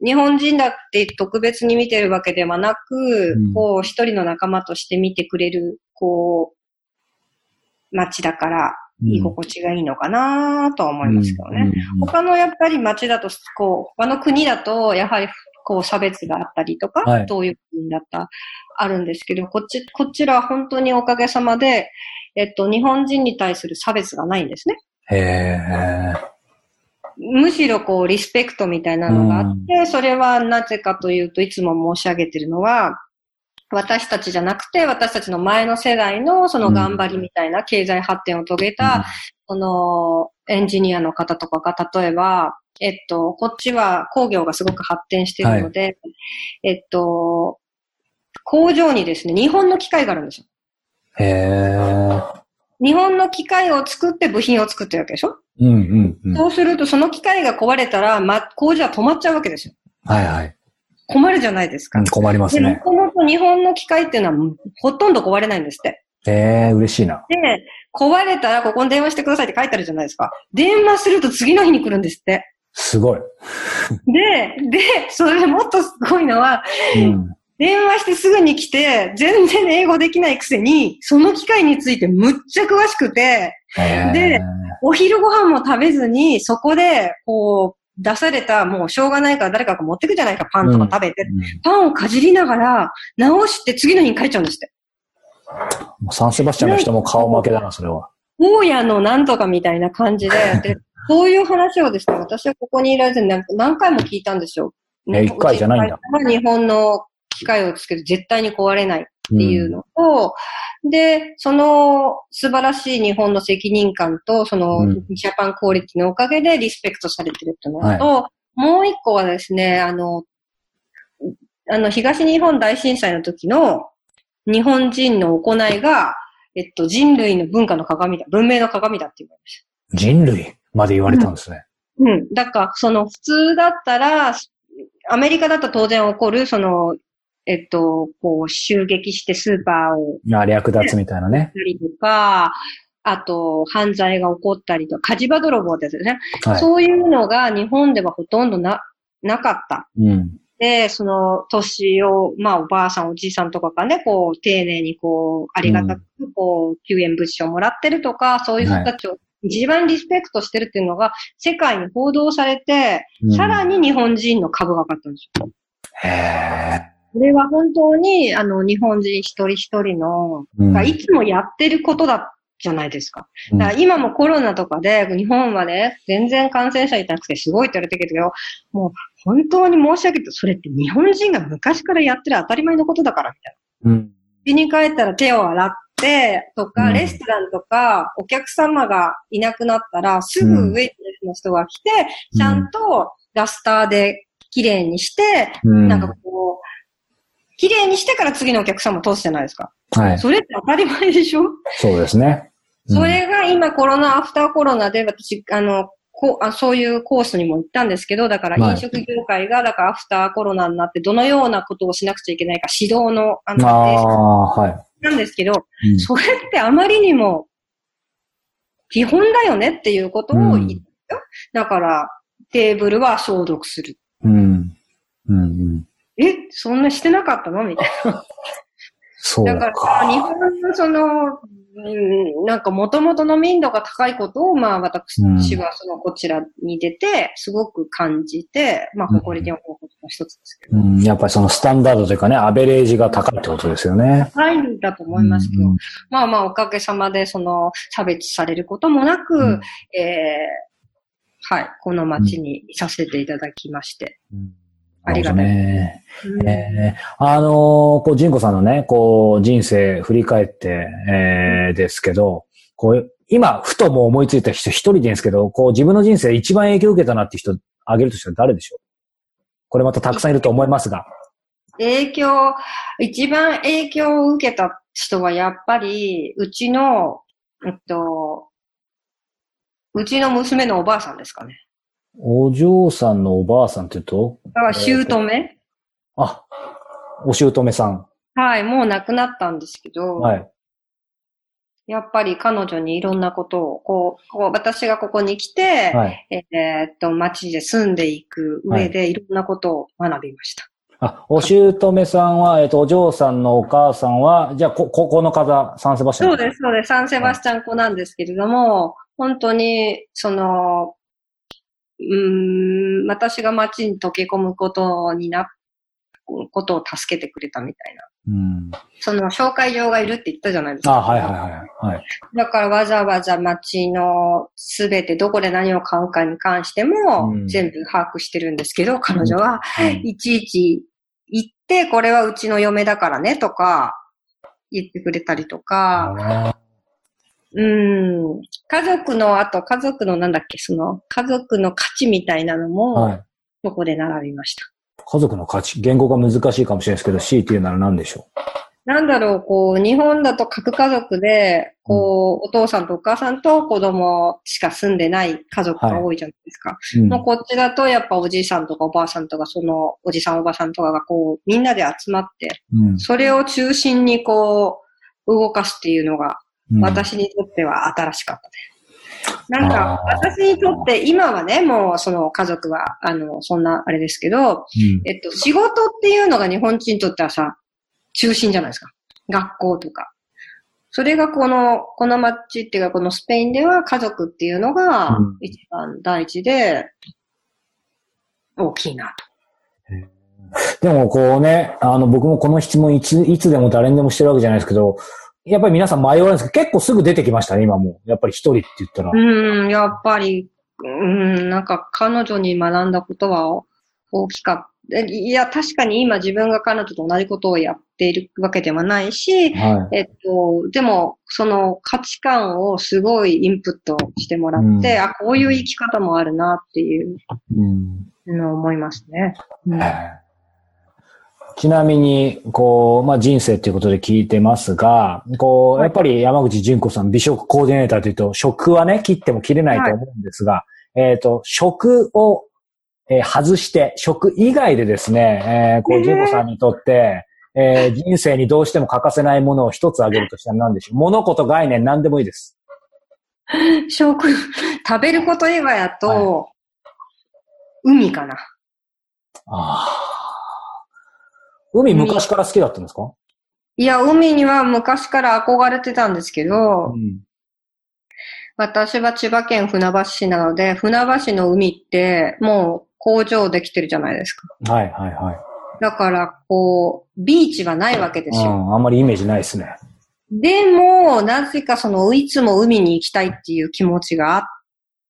日本人だって特別に見てるわけではなく、うん。こう、一人の仲間として見てくれる、こう、街だから、居心地がいいのかなとは思いますけどね。うん他のやっぱり街だと、こう、他の国だと、やはり、こう、差別があったりとか、はい。どういう国だった、あるんですけど、こっち、こちらは本当におかげさまで、えっと、日本人に対する差別がないんですね。へえ。むしろこう、リスペクトみたいなのがあって、それはなぜかというと、いつも申し上げてるのは、私たちじゃなくて、私たちの前の世代のその頑張りみたいな経済発展を遂げた、その、エンジニアの方とかが、例えば、えっと、こっちは工業がすごく発展しているので、えっと、工場にですね、日本の機械があるんですよ。へえ。日本の機械を作って部品を作ってるわけでしょ、うんうんうん。そうすると、その機械が壊れたら、ま、工場は止まっちゃうわけですよ。はいはい。困るじゃないですかうん。困りますで、もね。ともと日本の機械っていうのは、ほとんど壊れないんですって。へえ、嬉しいな。で、壊れたらここに電話してくださいって書いてあるじゃないですか。電話すると次の日に来るんですって。すごい。で、で、それもっとすごいのは、うん。電話してすぐに来て、全然英語できないくせに、その機械についてむっちゃ詳しくて。でお昼ご飯も食べずに、そこで、こう、出された、もうしょうがないから誰かが持ってくじゃないか、パンとか食べて。うんパンをかじりながら、直して次の日に帰っちゃうんですって。もうサンセバスチャンの人も顔負けだな、それは。大家のなんとかみたいな感じで、で、そういう話をですね、私はここにいられて何何回も聞いたんですよ。え一回じゃないんだ。日本の機械をつけて絶対に壊れないっていうのと、で、その素晴らしい日本の責任感と、その、うんジャパンクオリティのおかげでリスペクトされてるっていうのと、もう一個はですね、あの、あの、東日本大震災の時の日本人の行いが、えっと、人類の文化の鏡だ、文明の鏡だって言われまし人類まで言われたんですね。た。うん。だから、その、普通だったら、アメリカだと当然起こる、その、えっと、こう、襲撃してスーパーをあ略奪みたいなね。たりとか、あと、犯罪が起こったりとか、火事場泥棒ですね。はい。そういうのが日本ではほとんどな、なかった。うん。で、その年を、まあおばあさん、おじいさんとかがね、こう、丁寧にこう、ありがたく、こう、救援物資をもらってるとか、そういう人たちを一番リスペクトしてるっていうのが、世界に報道されて、うんさらに日本人の株が上がったんですよ。へえ。これは本当に、あの、日本人一人一人の、うんがいつもやってることだじゃないですか。うんだから今もコロナとかで、日本はね、全然感染者いなくてすごいって言われてるけど、もう本当に申し訳ない。それって日本人が昔からやってる当たり前のことだから、みたいな。うん。家に帰ったら手を洗って、とか、うんレストランとか、お客様がいなくなったら、すぐウェイトレスの人が来て、ちゃんとダスターで綺麗にして、うん。なんかこう、綺麗にしてから次のお客様通すじゃないですか。はい。それって当たり前でしょ？そうですね。うんそれが今コロナ、アフターコロナで私、あの、こうあそういうコースにも行ったんですけど、だからはい飲食業界が、だからアフターコロナになってどのようなことをしなくちゃいけないか指導の、ああの、あ、はい。なんですけど、うんそれってあまりにも基本だよねっていうことを言ったよ。だから、テーブルは消毒する。うん。うん。うん。え、そんなしてなかったの？みたいな。そうだから、か。日本のその、うん、なんか元々の民度が高いことを、まあ私はそのこちらに出て、すごく感じて、まあ誇りに思うことの一つですけど。うん、やっぱりそのスタンダードというかね、アベレージが高いってことですよね。高いんだと思いますけど、うんまあまあおかげさまでその差別されることもなく、うんえーはい、この町にいさせていただきまして。うんありがね。うんえーあのーこう、ジンコさんのね、こう、人生振り返って、えーですけど、こう、今、ふともう思いついた人一人でいいんですけど、こう、自分の人生で一番影響を受けたなって人、あげるとしたら誰でしょう？これまたたくさんいると思いますが。影響、一番影響を受けた人はやっぱり、うちの、えっと、うちの娘のおばあさんですかね。お嬢さんのおばあさんって言うと？だから、姑、あ、お姑さん。はい、もう亡くなったんですけど、はい。やっぱり彼女にいろんなことを、こう、こう私がここに来て、はい。えーっと、街で住んでいく上でいろんなことを学びました。あ、お姑さんは、えっと、お嬢さんのお母さんは、じゃあ、こ、ここの方、サンセバスチャン。そうです、そうです。サンセバスチャン子なんですけれども、本当に、その、うーん、私が街に溶け込むことにな、ことを助けてくれたみたいな。うん。その紹介状がいるって言ったじゃないですか。あ、はいはいはい。はい。だからわざわざ街のすべてどこで何を買うかに関してもうん全部把握してるんですけど、彼女はうんいちいち言って、これはうちの嫁だからねとか言ってくれたりとか、うん、家族の、あと家族のなんだっけ、その家族の価値みたいなのもはい。そこで並びました。家族の価値？言語が難しいかもしれないですけど、強いて言うなら何でしょなんだろう、こう、日本だと核家族で、こう、お父さんとお母さんと子供しか住んでない家族が多いじゃないですか。う。うんもうこっちだとやっぱおじいさんとかおばあさんとかそのおじさんおばさんとかがこうみんなで集まって、うんそれを中心にこう動かすっていうのがうん私にとっては新しかったです。なんか私にとって今はね、もうその家族はあのそんなあれですけど、うんえっと仕事っていうのが日本人にとってはさ、中心じゃないですか。学校とか。それがこの、この街っていうかこのスペインでは家族っていうのがうん一番大事で、大きいなと。でもこうね、あの僕もこの質問いつ、いつでも誰にでもしてるわけじゃないですけど、やっぱり皆さん迷わないんですけど、結構すぐ出てきましたね、今もう。やっぱり一人って言ったら。うん、やっぱり、うん、なんか彼女に学んだことは大きかった。いや、確かに今自分が彼女と同じことをやっているわけではないし、はえっと、でも、その価値観をすごいインプットしてもらって、うんあ、こういう生き方もあるなっていうい。うん。のを思いますね。うんちなみに、こう、まあ、人生っていうことで聞いてますが、こう、やっぱり山口純子さん、美食コーディネーターというと、食はね、切っても切れないと思うんですが、えっ、と、食を、えー外して、食以外でですね、えーこう、えー純子さんにとって、えー人生にどうしても欠かせないものを一つ挙げるとしたら何でしょう？物事、概念、何でもいいです。食、食べること以外だと、海かな。ああ。海昔から好きだったんですか？いや、海には昔から憧れてたんですけど、うん。私は千葉県船橋市なので、船橋の海ってもう工場できてるじゃないですか。はいはいはい。だから、こう、ビーチはないわけですよ。うん、あんまりイメージないですね。でも、なぜかその、いつも海に行きたいっていう気持ちがあっ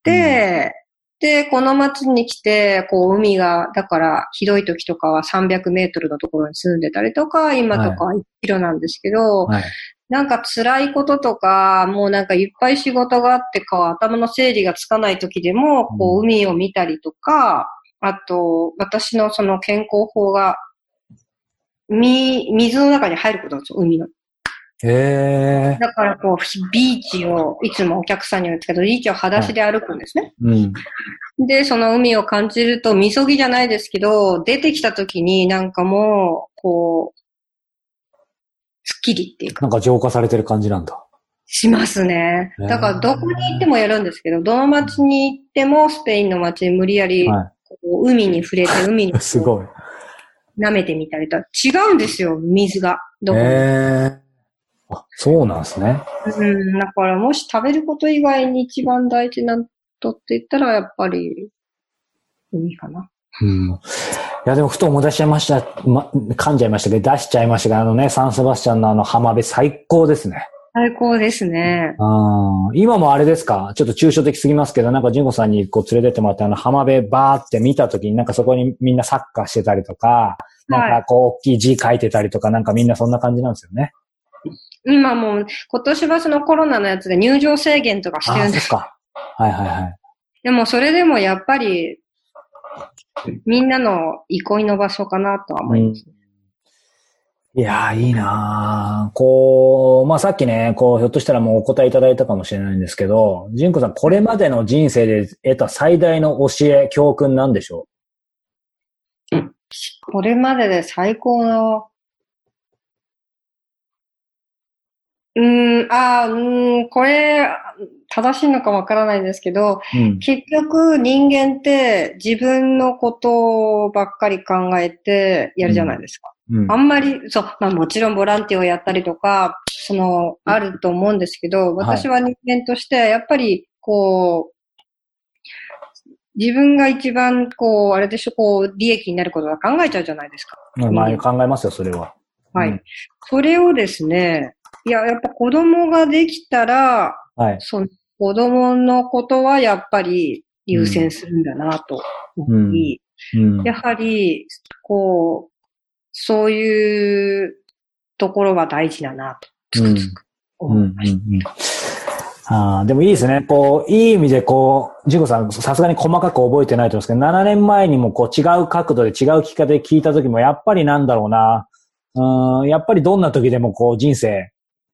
て、で、この町に来て、こう、海が、だから、ひどい時とかは300メートルのところに住んでたりとか、今とかは1キロなんですけど、はい。なんか辛いこととか、もうなんかいっぱい仕事があってか、頭の整理がつかない時でも、こう、うん海を見たりとか、あと、私のその健康法が、み、水の中に入ることなんですよ、海の。へえ。だからこう、ビーチを、いつもお客さんに言うんですけど、ビーチを裸足で歩くんですね。うん。で、その海を感じると、みそぎじゃないですけど、出てきた時になんかもう、こう、スッキリっていうか、なんか浄化されてる感じなんだ。しますね。だからどこに行ってもやるんですけど、どの町に行っても、スペインの町に無理やり、海に触れて、海に。すごい。う舐めてみたりと。違うんですよ、水が。どこへもえ。あ、そうなんですね。うん、だからもし食べること以外に一番大事なことって言ったら、やっぱり、海かな。うん。いや、でもふと思い出しちゃいました。ま、噛んじゃいましたけど、出しちゃいましたが、あのね、サンセバスチャンのあの浜辺最高ですね。最高ですね。うん。今もあれですか？ちょっと抽象的すぎますけど、なんか純子さんにこう連れてってもらって、あの浜辺バーって見たときになんかそこにみんなサッカーしてたりとか、なんかこう大きい字書いてたりとか、なんかみんなそんな感じなんですよね。今もう、今年はそのコロナのやつで入場制限とかしてるんです。か。はいはいはい。でもそれでもやっぱり、みんなの憩いの場所かなとは思います。いやー、いいなーこう、まあ、さっきね、こう、ひょっとしたらもうお答えいただいたかもしれないんですけど、純子さん、これまでの人生で得た最大の教え、教訓なんでしょこれまでで最高の、うーん、ああ、うーん、これ、正しいのかわからないんですけど、ううん。結局人間って自分のことばっかり考えてやるじゃないですか。うんあ。んまり、そう、まあもちろんボランティアをやったりとか、その、あると思うんですけど、はい私は人間として、やっぱり、こう、自分が一番、こう、あれでしょ、こう、利益になることは考えちゃうじゃないですか。まあ、考えますよ、それは。はい。うんそれをですね、いや、やっぱ子供ができたら、はい。その子供のことはやっぱり優先するんだなと思い、うん。やはり、こう、そういうところは大事だなと、つくつくうん。うん。思いました。うん。ああ、でもいいですね。こう、いい意味でこう、ジコさん、さすがに細かく覚えてないと思うんですけど、7年前にもこう違う角度で違う聞き方で聞いた時も、やっぱりなんだろうな。うん、やっぱりどんな時でもこう人生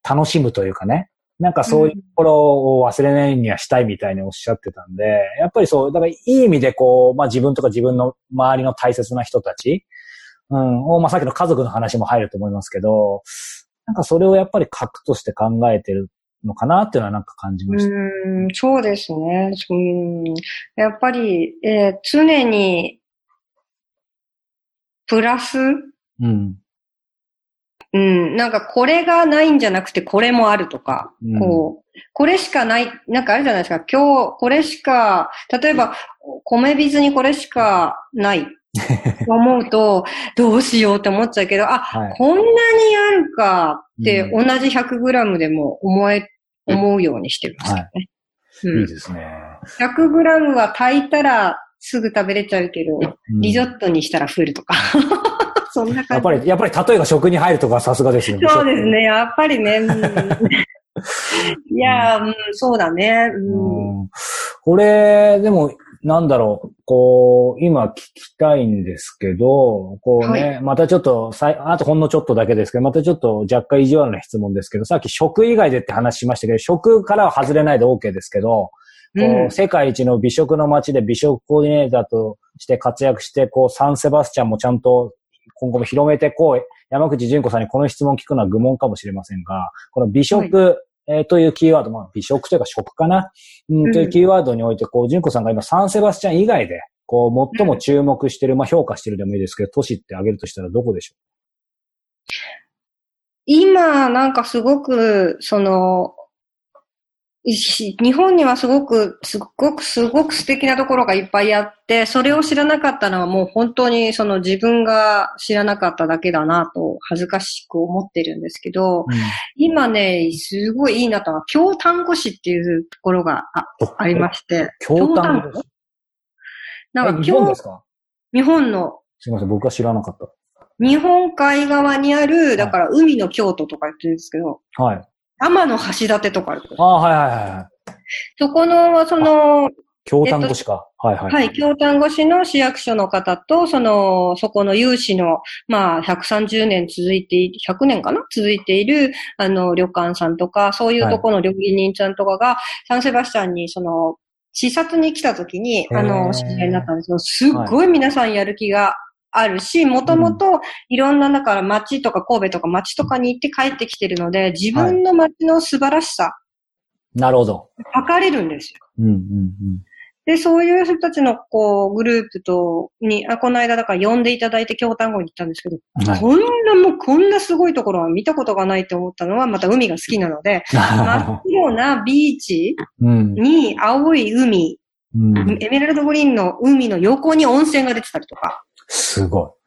楽しむというかね。なんかそういうところを忘れないにはしたいみたいにおっしゃってたんで、やっぱりそう、だからいい意味でこう、まあ自分とか自分の周りの大切な人たち、うん、をまあさっきの家族の話も入ると思いますけど、なんかそれをやっぱり核として考えてるのかなっていうのはなんか感じました。うん、そうですね。うん、やっぱり、えー常に、プラス、うん。うん、なんかこれがないんじゃなくてこれもあるとか、うんこう、これしかない、なんかあるじゃないですか。今日これしか、例えば米びずにこれしかないと思うと、どうしようって思っちゃうけど、あ、はい。こんなにあるかってう同じ 100g でも思え、思うようにしてますよね。うんいいですね。100g は炊いたらすぐ食べれちゃうけど、うんリゾットにしたら増えるとか。そんなや感じ。っぱり、やっぱり例えが食に入るとかさすがですね。そうですね。やっぱりね。うん いやー、うん、そうだね。ううんん。これ、でも、なんだろう、こう、今聞きたいんですけど、こうね、はまたちょっと、さいあとほんのちょっとだけですけど、またちょっと若干意地悪な質問ですけど、さっき食以外でって話しましたけど、食からは外れないで OK ですけど、こううん世界一の美食の街で美食コーディネーターとして活躍して、こう、サンセバスチャンもちゃんと今後も広めてこう、山口純子さんにこの質問を聞くのは愚問かもしれませんが、この美食、えーというキーワード、まあ、美食というか食かな、うん、というキーワードにおいて、こう、純子さんが今サンセバスチャン以外で、こう、最も注目してる、まあ、評価してるでもいいですけど、都市って挙げるとしたらどこでしょ今、なんかすごく、その、し日本にはすごく、すごく、すごく素敵なところがいっぱいあって、それを知らなかったのはもう本当にその自分が知らなかっただけだなと恥ずかしく思ってるんですけど、う、今ね、すごいいいなとは、京丹後市っていうところがあありまして、京丹後？市なんかえ日本京ですか？日本の、すみません、僕は知らなかっ日本海側にある、だから海の京都とか言ってるんですけど、た。はい。天の橋立とかある。ああ、はいはいはいはい。そこの、その、京丹後市か。はいはい。はい、京丹後市の市役所の方と、その、そこの有志の、まあ、130年続いている、100年かな？続いている、あの、旅館さんとか、そういうところの料理人さんとかが、サンセバスチャンに、その、視察に来た時に、あの、知り合いになったんですけど、すっごい皆さんやる気があるし、もともといろんな、だから町とか神戸とか町とかに行って帰ってきてるので、自分の町の素晴らしさ、なるほど。測れるんですよ。うんうんうん。で、そういう人たちの、こう、グループと、に、あ、この間だから呼んでいただいて京丹後に行ったんですけど、はいこんなもう、こんなすごいところは見たことがないと思ったのは、また海が好きなので、真っ白なビーチうん。に青い海、うん。エメラルドグリーンの海の横に温泉が出てたりとか、すご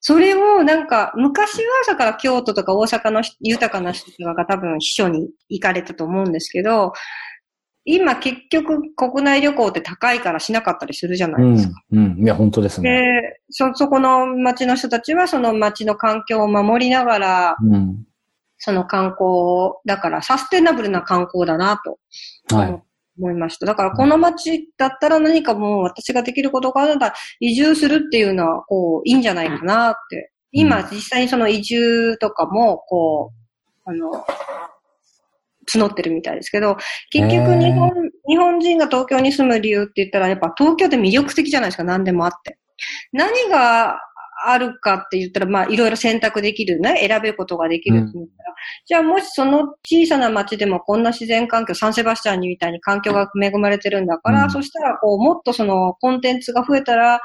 それをなんか、昔はだから京都とか大阪の豊かな人が多分秘書に行かれたと思うんですけど、今結局国内旅行って高いからしなかったりするじゃないですか。い。うん。うん。いや、本当ですね。で、そ、そこの町の人たちはその町の環境を守りながら、うん。その観光、だからサステナブルな観光だなとはい。思いました。だからこの町だったら何かもう私ができることがあるなら移住するっていうのはこういいんじゃないかなって。今実際にその移住とかもこう、あの、募ってるみたいですけど、結局日本、日本人が東京に住む理由って言ったらやっぱ東京って魅力的じゃないですか、何でもあって。何があるかって言ったら、まあ、いろいろ選択できるね、選べることができるって言ったら、じゃあもしその小さな町でもこんな自然環境、サンセバスチャンにみたいに環境が恵まれてるんだから、うんそしたら、こう、もっとそのコンテンツが増えたら、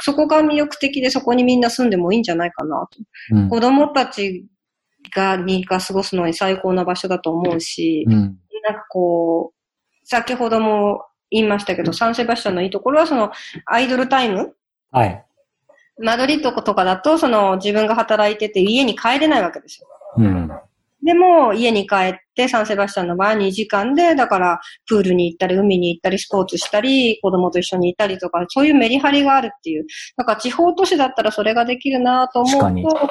そこが魅力的でそこにみんな住んでもいいんじゃないかなと。うん。子供たちが、にが過ごすのに最高な場所だと思うし、うん。なんかこう、先ほども言いましたけど、サンセバスチャンのいいところは、その、アイドルタイムはい。マドリッドとかだと、その、自分が働いてて家に帰れないわけですよ。うん。でも、家に帰って、サンセバスチャンの場合2時間で、だから、プールに行ったり、海に行ったり、スポーツしたり、子供と一緒にいたりとか、そういうメリハリがあるっていう。なんか、地方都市だったらそれができるなと思うと、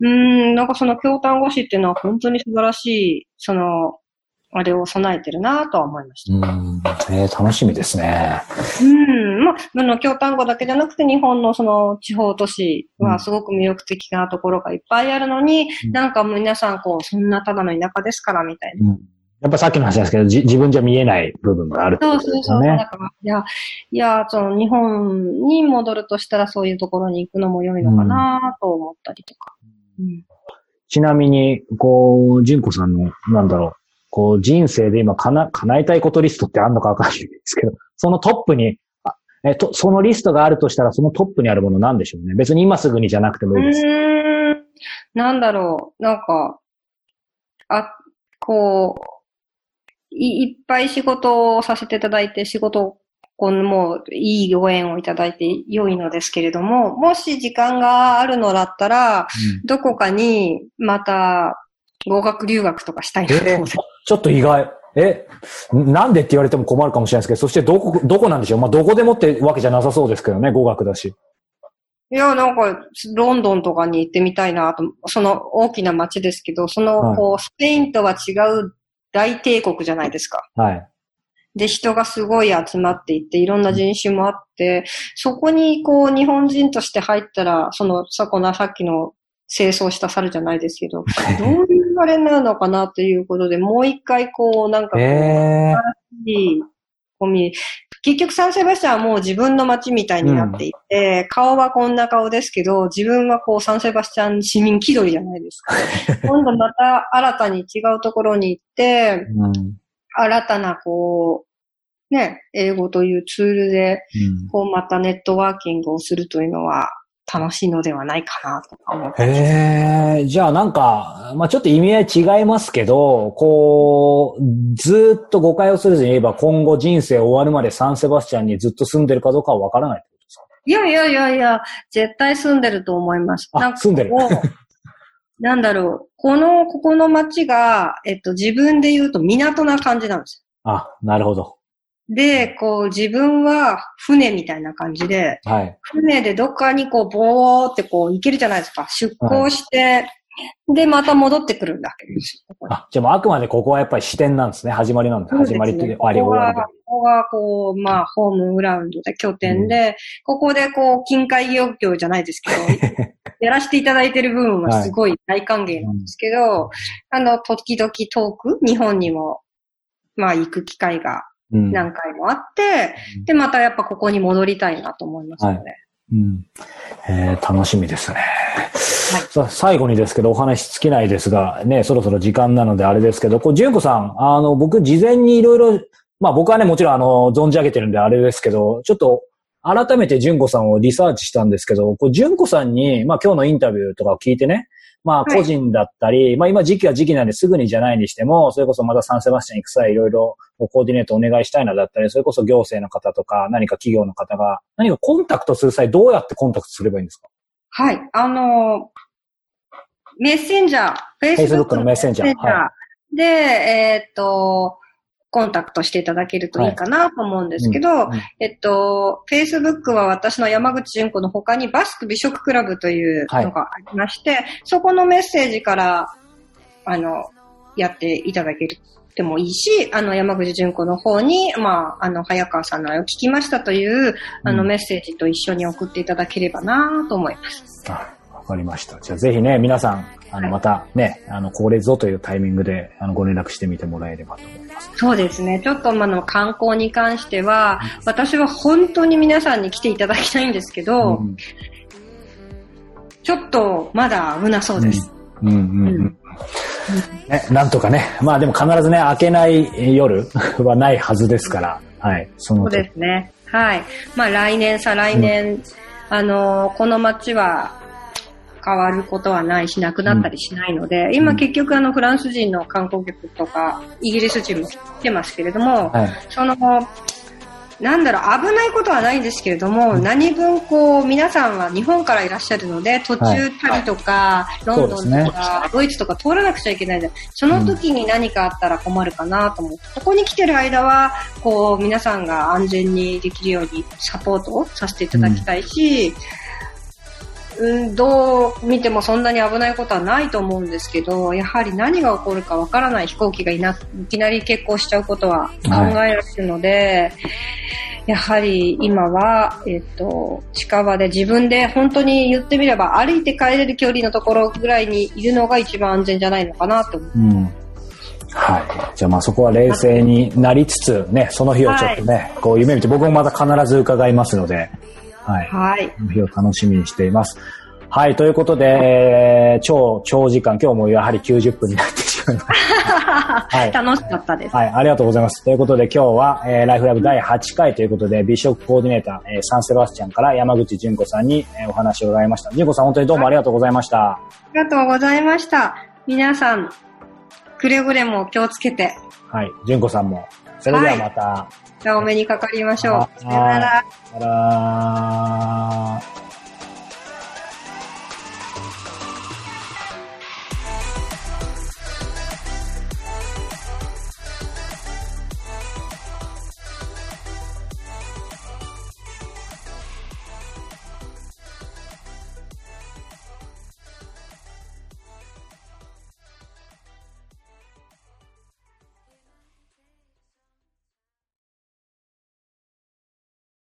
うーん、なんかその京丹後市っていうのは本当に素晴らしい、その、あれを備えてるなとは思いました。うん。えー、楽しみですね。うん。まあ、あの、京丹後だけじゃなくて、日本のその地方都市うんはすごく魅力的なところがいっぱいあるのに、うんなんか皆さんこう、そんなただの田舎ですから、みたいな。うん。やっぱさっきの話ですけど、じ自分じゃ見えない部分があるってこそうとでそうそう。すよね。だから、いや、いや、その日本に戻るとしたらそういうところに行くのも良いのかなと思ったりとか。うんちなみに、こう、純子さんの、なんだろう、こう、人生で今かな、叶えたいことリストってあるのかわかんないですけど、そのトップに、あえっと、そのリストがあるとしたら、そのトップにあるものなんでしょうね。別に今すぐにじゃなくてもいいです。うーん。なんだろう。なんか、あ、こう、いいっぱい仕事をさせていただいて、仕事を、このもういいご縁をいただいて良いのですけれども、もし時間があるのだったら、どこかにまた合格留学とかしたいなとえ思って。ちょっと意外。え、なんでって言われても困るかもしれないですけど、そしてどこ、どこなんでしょう？まあ、どこでもってわけじゃなさそうですけどね、語学だし。いや、なんか、ロンドンとかに行ってみたいなと、その大きな街ですけど、その、はいこう、スペインとは違う大帝国じゃないですか。はい。で、人がすごい集まっていて、いろんな人種もあって、そこにこう日本人として入ったら、その、さこなさっきの清掃した猿じゃないですけど、どういうあれなのかなということで、もう一回こう、なんかこう、えいいコミュ結局サンセバスチャンはもう自分の街みたいになっていて、顔はこんな顔ですけど、自分はこうサンセバスチャン市民気取りじゃないですか。今度また新たに違うところに行って、ーうん。新たなこう、ね、英語というツールで、うん。こうまたネットワーキングをするというのは楽しいのではないかなとか思って。へえ、じゃあなんか、まあちょっと意味合い違いますけど、こう、ずーっと誤解をするずに言えば今後人生終わるまでサンセバスチャンにずっと住んでるかどうかはわからないってことですか？いやいやいやいや、絶対住んでると思います。あなんか住んでるなんだろう。この、ここの街が、えっと、自分で言うと港な感じなんですあ、なるほど。よ。で、こう、自分は船みたいな感じで、はい。船でどっかにこう、ボーってこう、行けるじゃないですか。出港して、で、また戻ってくるんだけですよ。ここにあ、じゃあもうあくまでここはやっぱり視点なんですね。始まりなんです。始まりって終わり終わりは、ここがこう、まあ、ホームグラウンドで拠点で、ここでこう、近海漁業じゃないですけど、やらせていただいてる部分はすごい大歓迎なんですけど、あの、時々遠く、日本にも、まあ、行く機会がで。うん。何回もあって、で、またやっぱここに戻りたいなと思いますので。うん。えー楽しみですね。さ最後にですけど、お話尽きないですが、ね、そろそろ時間なのであれですけど、こう、純子さん、あの、僕、事前にいろいろ、まあ僕はね、もちろんあの、存じ上げてるんであれですけど、ちょっと、改めて純子さんをリサーチしたんですけど、こう、純子さんに、まあ今日のインタビューとかを聞いてね、まあはい。個人だったり、まあ今時期は時期なんですぐにじゃないにしても、それこそまたサンセバスチャン行く際いろいろコーディネートお願いしたいなだったり、それこそ行政の方とか何か企業の方が何かコンタクトする際どうやってコンタクトすればいいんですか？はい。あの、メッセンジャー、Facebook のメッセンジャー。はで、えーっと、コンタクトしていただけるといいかなと思うんですけど、うんうんえっと、Facebook は私の山口純子の他にバスク美食クラブというのがありまして、そこのメッセージから、あの、やっていただける。でもいいし、あの、山口純子の方に、まあ、あの、早川さんのあれを聞きましたという、あの、うんメッセージと一緒に送っていただければなと思います。あわかりました。じゃあぜひね、皆さん、あの、はいまたね、あの、これぞというタイミングで、あの、ご連絡してみてもらえればと思います。そうですね。ちょっとあの観光に関しては、私は本当に皆さんに来ていただきたいんですけど、うんちょっとまだ危なそうです。うんうんうんうんね、なんとかね。まあでも必ずね、開けない夜 はないはずですから、はい。そのそうですね。はい。まあ来年、再来年、あのーこの街は変わることはないし、なくなったりしないので、今結局あのフランス人の観光客とか、イギリス人も来てますけれども、はい。その、なんだろう、危ないことはないんですけれども、何分こう、皆さんは日本からいらっしゃるので、途中旅とか、ロンドンとか、ドイツとか通らなくちゃいけないじゃん。その時に何かあったら困るかなと思って、ここに来てる間は、こう、皆さんが安全にできるようにサポートをさせていただきたいし、うん、どう見てもそんなに危ないことはないと思うんですけど、やはり何が起こるかわからない飛行機がいないきなり欠航しちゃうことは考えられるので、やはり今は、えっと、近場で自分で本当に言ってみれば歩いて帰れる距離のところぐらいにいるのが一番安全じゃないのかなと思う。うん。はい。じゃあまあそこは冷静になりつつ、ね、その日をちょっとね、こう夢見て、僕もまた必ず伺いますので、はい。はい。その日を楽しみにしています。はい。ということで、えー超長時間、今日もやはり90分になってしまいました。はい楽しかったです。はい、ありがとうございます。ということで今日は、えーライフライブ第8回ということで、美食コーディネーター、えーサンセバスチャンから山口純子さんに、えーお話を伺いました。純子さん本当にどうもありがとうございました。ありがとうございました。皆さん、くれぐれも気をつけて、はい、純子さんも。それではまた。お目にかかりましょう。はいさよなら。さよなら